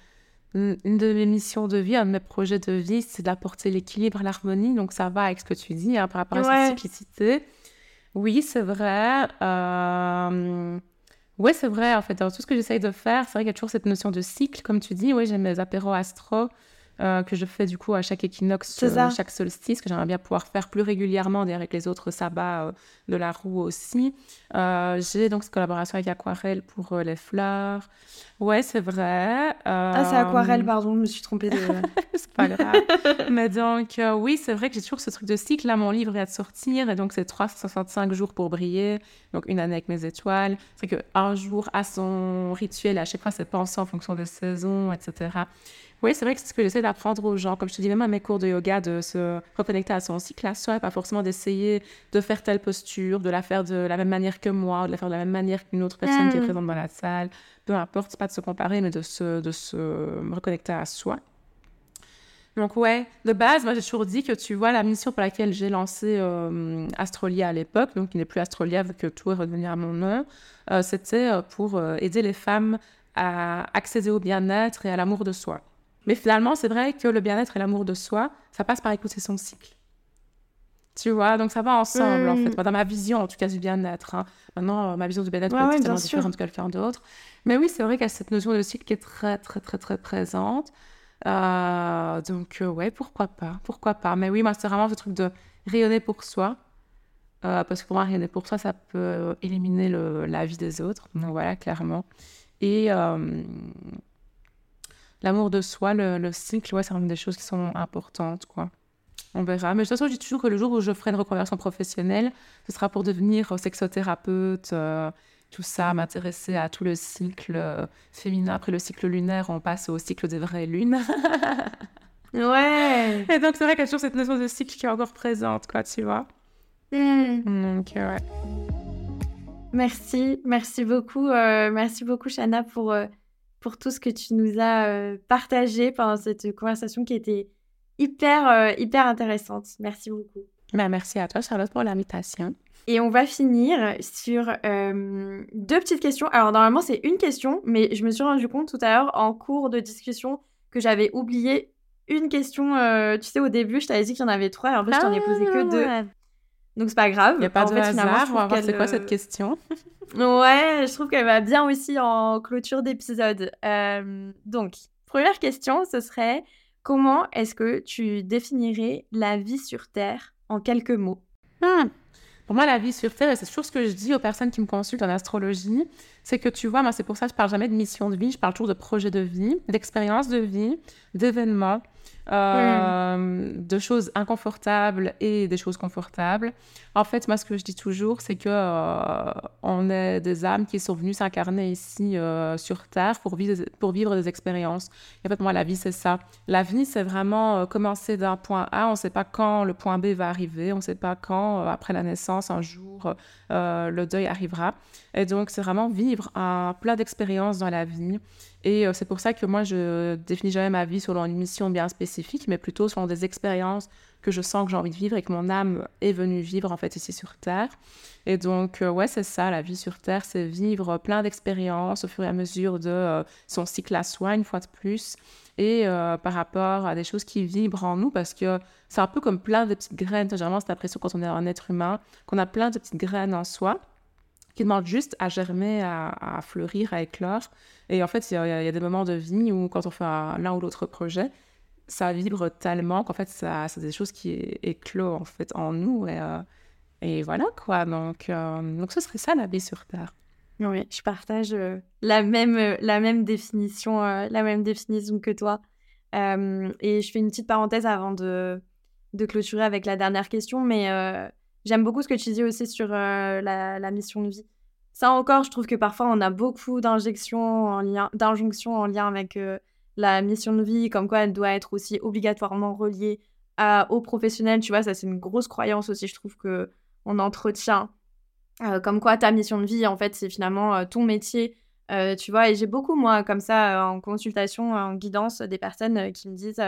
Une de mes missions de vie, un de mes projets de vie, c'est d'apporter l'équilibre, l'harmonie. Donc ça va avec ce que tu dis hein, par rapport à cette cyclicité. Oui, c'est vrai. Oui, c'est vrai, en fait. Dans tout ce que j'essaye de faire, c'est vrai qu'il y a toujours cette notion de cycle, comme tu dis. Oui, j'ai mes apéros astro euh, que je fais du coup à chaque équinoxe, euh, chaque solstice, que j'aimerais bien pouvoir faire plus régulièrement avec les autres sabbats euh, de la roue aussi. J'ai donc cette collaboration avec Aquarelle pour les fleurs. Ouais, c'est vrai. Ah, c'est Aquarelle, pardon, je me suis trompée de. c'est pas grave. Mais donc, oui, c'est vrai que j'ai toujours ce truc de cycle. Là, mon livre est à sortir et donc c'est 365 jours pour briller. Donc, une année avec mes étoiles. C'est qu'un jour à son rituel, à chaque fois, c'est pensé en fonction des saisons, etc. Oui, c'est vrai que c'est ce que j'essaie d'apprendre aux gens. Comme je te dis, même à mes cours de yoga, de se reconnecter à son cycle et pas forcément d'essayer de faire telle posture, de la faire de la même manière que moi, de la faire de la même manière qu'une autre personne qui est mm. présente dans la salle. Peu importe, pas de se comparer, mais de se, de se reconnecter à soi. Donc ouais, de base, moi j'ai toujours dit que tu vois la mission pour laquelle j'ai lancé euh, Astrolia à l'époque, donc qui n'est plus Astrolia vu que tout est revenu à mon nom, euh, c'était euh, pour aider les femmes à accéder au bien-être et à l'amour de soi. Mais finalement, c'est vrai que le bien-être et l'amour de soi, ça passe par écouter son cycle. Tu vois, donc ça va ensemble, en fait. Dans ma vision, en tout cas, du bien-être. Hein. Maintenant, ma vision du bien-être peut être différente de quelqu'un d'autre. Mais oui, c'est vrai qu'il y a cette notion de cycle qui est très, très, très, très présente. Euh, donc, euh, ouais, pourquoi pas Pourquoi pas Mais oui, moi, c'est vraiment ce truc de rayonner pour soi. Euh, parce que pour moi, rayonner pour soi, ça peut éliminer le, la vie des autres. Donc, voilà, clairement. Et l'amour de soi, le, le cycle, ouais, c'est vraiment des choses qui sont importantes, quoi. On verra. Mais de toute façon, je dis toujours que le jour où je ferai une reconversion professionnelle, ce sera pour devenir sexothérapeute, euh, tout ça, m'intéresser à tout le cycle euh, féminin. Après le cycle lunaire, on passe au cycle des vraies lunes. ouais. Et donc, c'est vrai qu'il y a toujours cette notion de cycle qui est encore présente, quoi, tu vois. Hmm. Donc, ouais. Merci, merci beaucoup, euh, merci beaucoup, Shana, pour, pour tout ce que tu nous as partagé pendant cette conversation qui était hyper, euh, hyper intéressante. Merci beaucoup. Ben, merci à toi, Charlotte, pour l'invitation. Et on va finir sur euh, deux petites questions. Alors, normalement, c'est une question, mais je me suis rendu compte tout à l'heure, en cours de discussion, que j'avais oublié une question. Euh, tu sais, au début, je t'avais dit qu'il y en avait trois, et en fait, je t'en ai posé que deux. Donc, c'est pas grave. Il n'y a pas de hasard. On va voir c'est quoi cette question. ouais, je trouve qu'elle va bien aussi en clôture d'épisode. donc, première question, ce serait Comment est-ce que tu définirais la vie sur Terre en quelques mots? Hmm. Pour moi, la vie sur Terre, et c'est toujours ce que je dis aux personnes qui me consultent en astrologie, c'est que tu vois, moi, c'est pour ça que je parle jamais de mission de vie, je parle toujours de projet de vie, d'expérience de vie, d'événements. Euh, de choses inconfortables et des choses confortables. En fait, moi, ce que je dis toujours, c'est que euh, on est des âmes qui sont venues s'incarner ici euh, sur Terre pour vivre, des expériences. Et en fait, moi, la vie, c'est ça. La vie, c'est vraiment commencer d'un point A. On ne sait pas quand le point B va arriver. On ne sait pas quand, après la naissance, un jour, le deuil arrivera. Et donc, c'est vraiment vivre un plat d'expériences dans la vie. Et euh, c'est pour ça que moi, je définis jamais ma vie selon une mission bien spécifique, mais plutôt selon des expériences que je sens que j'ai envie de vivre et que mon âme est venue vivre en fait ici sur Terre. Et donc, euh, ouais, c'est ça, la vie sur Terre, c'est vivre plein d'expériences au fur et à mesure de euh, son cycle à soi, une fois de plus, et par rapport à des choses qui vibrent en nous, parce que c'est un peu comme plein de petites graines. J'ai vraiment cette impression quand on est un être humain, qu'on a plein de petites graines en soi qui demandent juste à germer, à, fleurir, à éclore. Et en fait, il y, a des moments de vie où, quand on fait l'un ou l'autre projet, ça vibre tellement qu'en fait, ça, c'est des choses qui éclosent en fait en nous. Et, euh, et voilà quoi. Donc, euh, donc, ce serait ça la vie sur Terre. Oui, je partage euh, la, même, la, même définition, la même définition que toi. et je fais une petite parenthèse avant de, de clôturer avec la dernière question, mais J'aime beaucoup ce que tu dis aussi sur euh, la, mission de vie. Ça encore, je trouve que parfois on a beaucoup d'injections en lien, d'injonctions en lien avec euh, la mission de vie, comme quoi elle doit être aussi obligatoirement reliée à, aux professionnels. Tu vois, ça c'est une grosse croyance aussi, je trouve que on entretient. Euh, comme quoi ta mission de vie, en fait, c'est finalement ton métier. tu vois, et j'ai beaucoup, moi, comme ça, en consultation, en guidance, des personnes qui me disent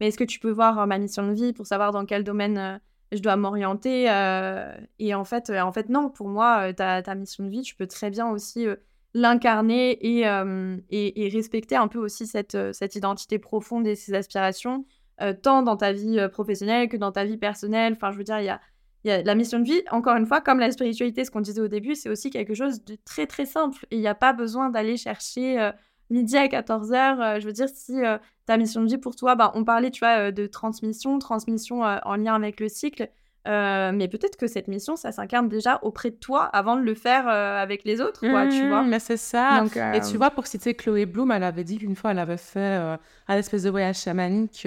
Mais est-ce que tu peux voir ma mission de vie pour savoir dans quel domaine je dois m'orienter. Euh, et en fait, euh, en fait, non, pour moi, euh, ta, ta, mission de vie, tu peux très bien aussi l'incarner et, et, respecter un peu aussi cette, cette identité profonde et ses aspirations, tant dans ta vie professionnelle que dans ta vie personnelle. Enfin, je veux dire, il y a la mission de vie, encore une fois, comme la spiritualité, ce qu'on disait au début, c'est aussi quelque chose de très, très simple. Et il n'y a pas besoin d'aller chercher midi à 14h. je veux dire, si ta mission de vie pour toi, bah, on parlait, tu vois, de transmission, transmission en lien avec le cycle. Mais peut-être que cette mission, ça s'incarne déjà auprès de toi avant de le faire avec les autres, quoi, tu vois. Mmh, mais c'est ça. Et tu vois, pour citer Chloé Bloom, elle avait dit qu'une fois, elle avait fait un espèce de voyage chamanique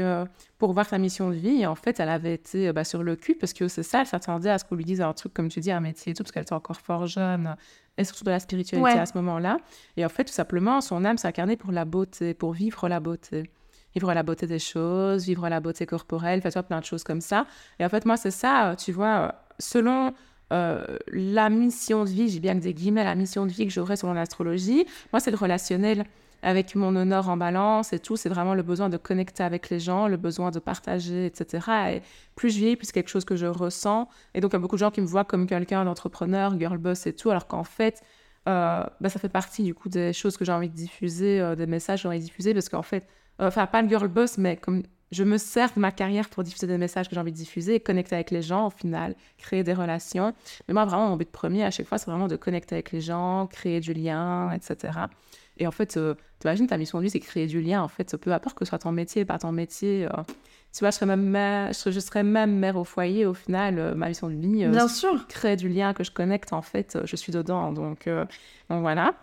pour voir sa mission de vie. Et en fait, elle avait été bah, sur le cul parce que c'est ça, elle s'attendait à ce qu'on lui dise un truc, comme tu dis, un métier et tout, parce qu'elle était encore fort jeune et surtout de la spiritualité à ce moment-là. Et en fait, tout simplement, son âme s'est incarnée pour la beauté, pour vivre la beauté. Vivre la beauté des choses, vivre la beauté corporelle, faire plein de choses comme ça. Et en fait, moi, c'est ça, tu vois, selon euh, la mission de vie, j'ai bien des guillemets, la mission de vie que j'aurais selon l'astrologie, moi, c'est le relationnel avec mon honneur en balance et tout, c'est vraiment le besoin de connecter avec les gens, le besoin de partager, etc. Et plus je vieillis, plus c'est quelque chose que je ressens. Et donc, il y a beaucoup de gens qui me voient comme quelqu'un d'entrepreneur, girl boss et tout, alors qu'en fait, euh, bah, ça fait partie du coup des choses que j'ai envie de diffuser, euh, des messages que j'ai envie de diffuser, parce qu'en fait, enfin pas le girl boss, mais comme je me sers de ma carrière pour diffuser des messages que j'ai envie de diffuser, connecter avec les gens au final, créer des relations. Mais moi, vraiment, mon but premier à chaque fois, c'est vraiment de connecter avec les gens, créer du lien, etc. Et en fait, euh, tu imagines, ta mission de vie, c'est créer du lien. En fait, peu importe que ce soit ton métier, pas ton métier. Euh, tu vois, je serais, même mère, je, serais, même mère au foyer, au final, euh, ma mission de vie. Bien sûr. Créer du lien, que je connecte, en fait, je suis dedans. Donc, donc voilà.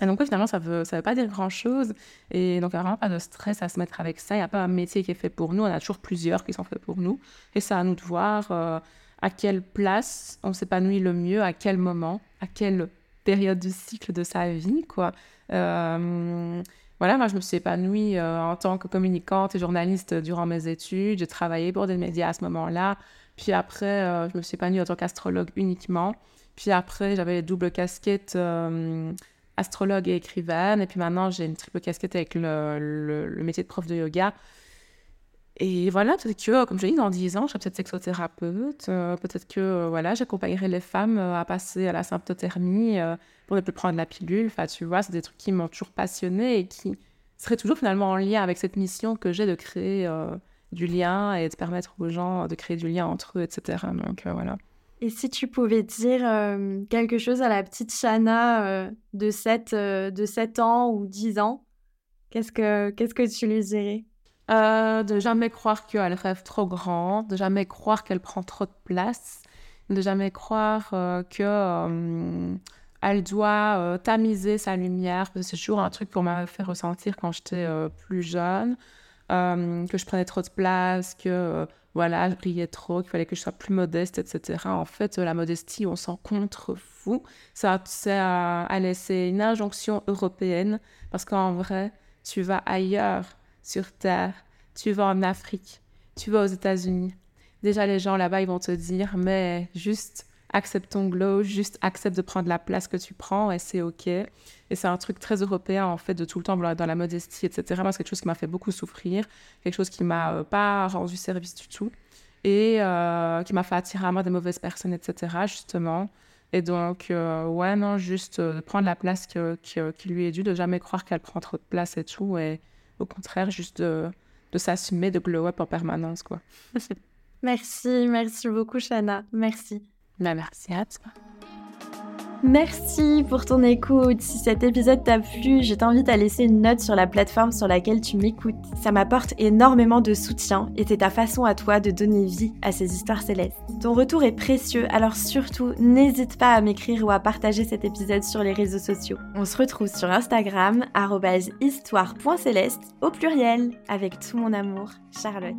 Et donc, finalement, ça ne veut, ça veut pas dire grand-chose. Et donc, il n'y a vraiment pas de stress à se mettre avec ça. Il n'y a pas un métier qui est fait pour nous. On a toujours plusieurs qui sont faits pour nous. Et c'est à nous de voir euh, à quelle place on s'épanouit le mieux, à quel moment, à quelle période du cycle de sa vie, quoi. Euh, voilà, moi, je me suis épanouie euh, en tant que communicante et journaliste durant mes études. J'ai travaillé pour des médias à ce moment-là. Puis après, je me suis épanouie en tant qu'astrologue uniquement. Puis après, j'avais double casquette astrologue et écrivaine. Et puis maintenant, j'ai une triple casquette avec le, métier de prof de yoga. Et voilà, peut-être que, comme je dis, dans 10 ans, je serai peut-être sexothérapeute. Euh, peut-être que, euh, voilà, j'accompagnerai les femmes euh, à passer à la symptothermie pour ne plus prendre la pilule. Enfin, tu vois, c'est des trucs qui m'ont toujours passionnée et qui seraient toujours finalement en lien avec cette mission que j'ai de créer du lien et de permettre aux gens de créer du lien entre eux, etc. Donc, voilà. Et si tu pouvais dire euh, quelque chose à la petite Shana euh, de, 7, euh, de 7 ans ou 10 ans, qu'est-ce que, qu'est-ce que tu lui dirais? De jamais croire qu'elle rêve trop grand, de jamais croire qu'elle prend trop de place, de jamais croire que elle doit tamiser sa lumière, c'est toujours un truc qu'on m'a fait ressentir quand j'étais plus jeune, que je prenais trop de place, que voilà, je brillais trop, qu'il fallait que je sois plus modeste, etc. En fait, la modestie, on s'en contrefou. Ça, c'est laisser une injonction européenne parce qu'en vrai, tu vas ailleurs sur Terre, tu vas en Afrique, tu vas aux États-Unis. Déjà, les gens là-bas, ils vont te dire, mais juste accepte ton glow, juste accepte de prendre la place que tu prends et c'est OK. Et c'est un truc très européen, en fait, de tout le temps dans la modestie, etc. Moi, c'est quelque chose qui m'a fait beaucoup souffrir, quelque chose qui m'a euh, pas rendu service du tout et euh, qui m'a fait attirer à moi des mauvaises personnes, etc., justement. Et donc, euh, ouais, non, juste de prendre la place qui lui est due, de jamais croire qu'elle prend trop de place et tout, et au contraire, juste de, de s'assumer, de glow up en permanence, quoi. merci, merci beaucoup, Shana. Merci. Bah, merci à toi. Merci pour ton écoute. Si cet épisode t'a plu, je t'invite à laisser une note sur la plateforme sur laquelle tu m'écoutes. Ça m'apporte énormément de soutien et c'est ta façon à toi de donner vie à ces histoires célestes. Ton retour est précieux, alors surtout n'hésite pas à m'écrire ou à partager cet épisode sur les réseaux sociaux. On se retrouve sur Instagram, histoire.céleste au pluriel, avec tout mon amour, Charlotte.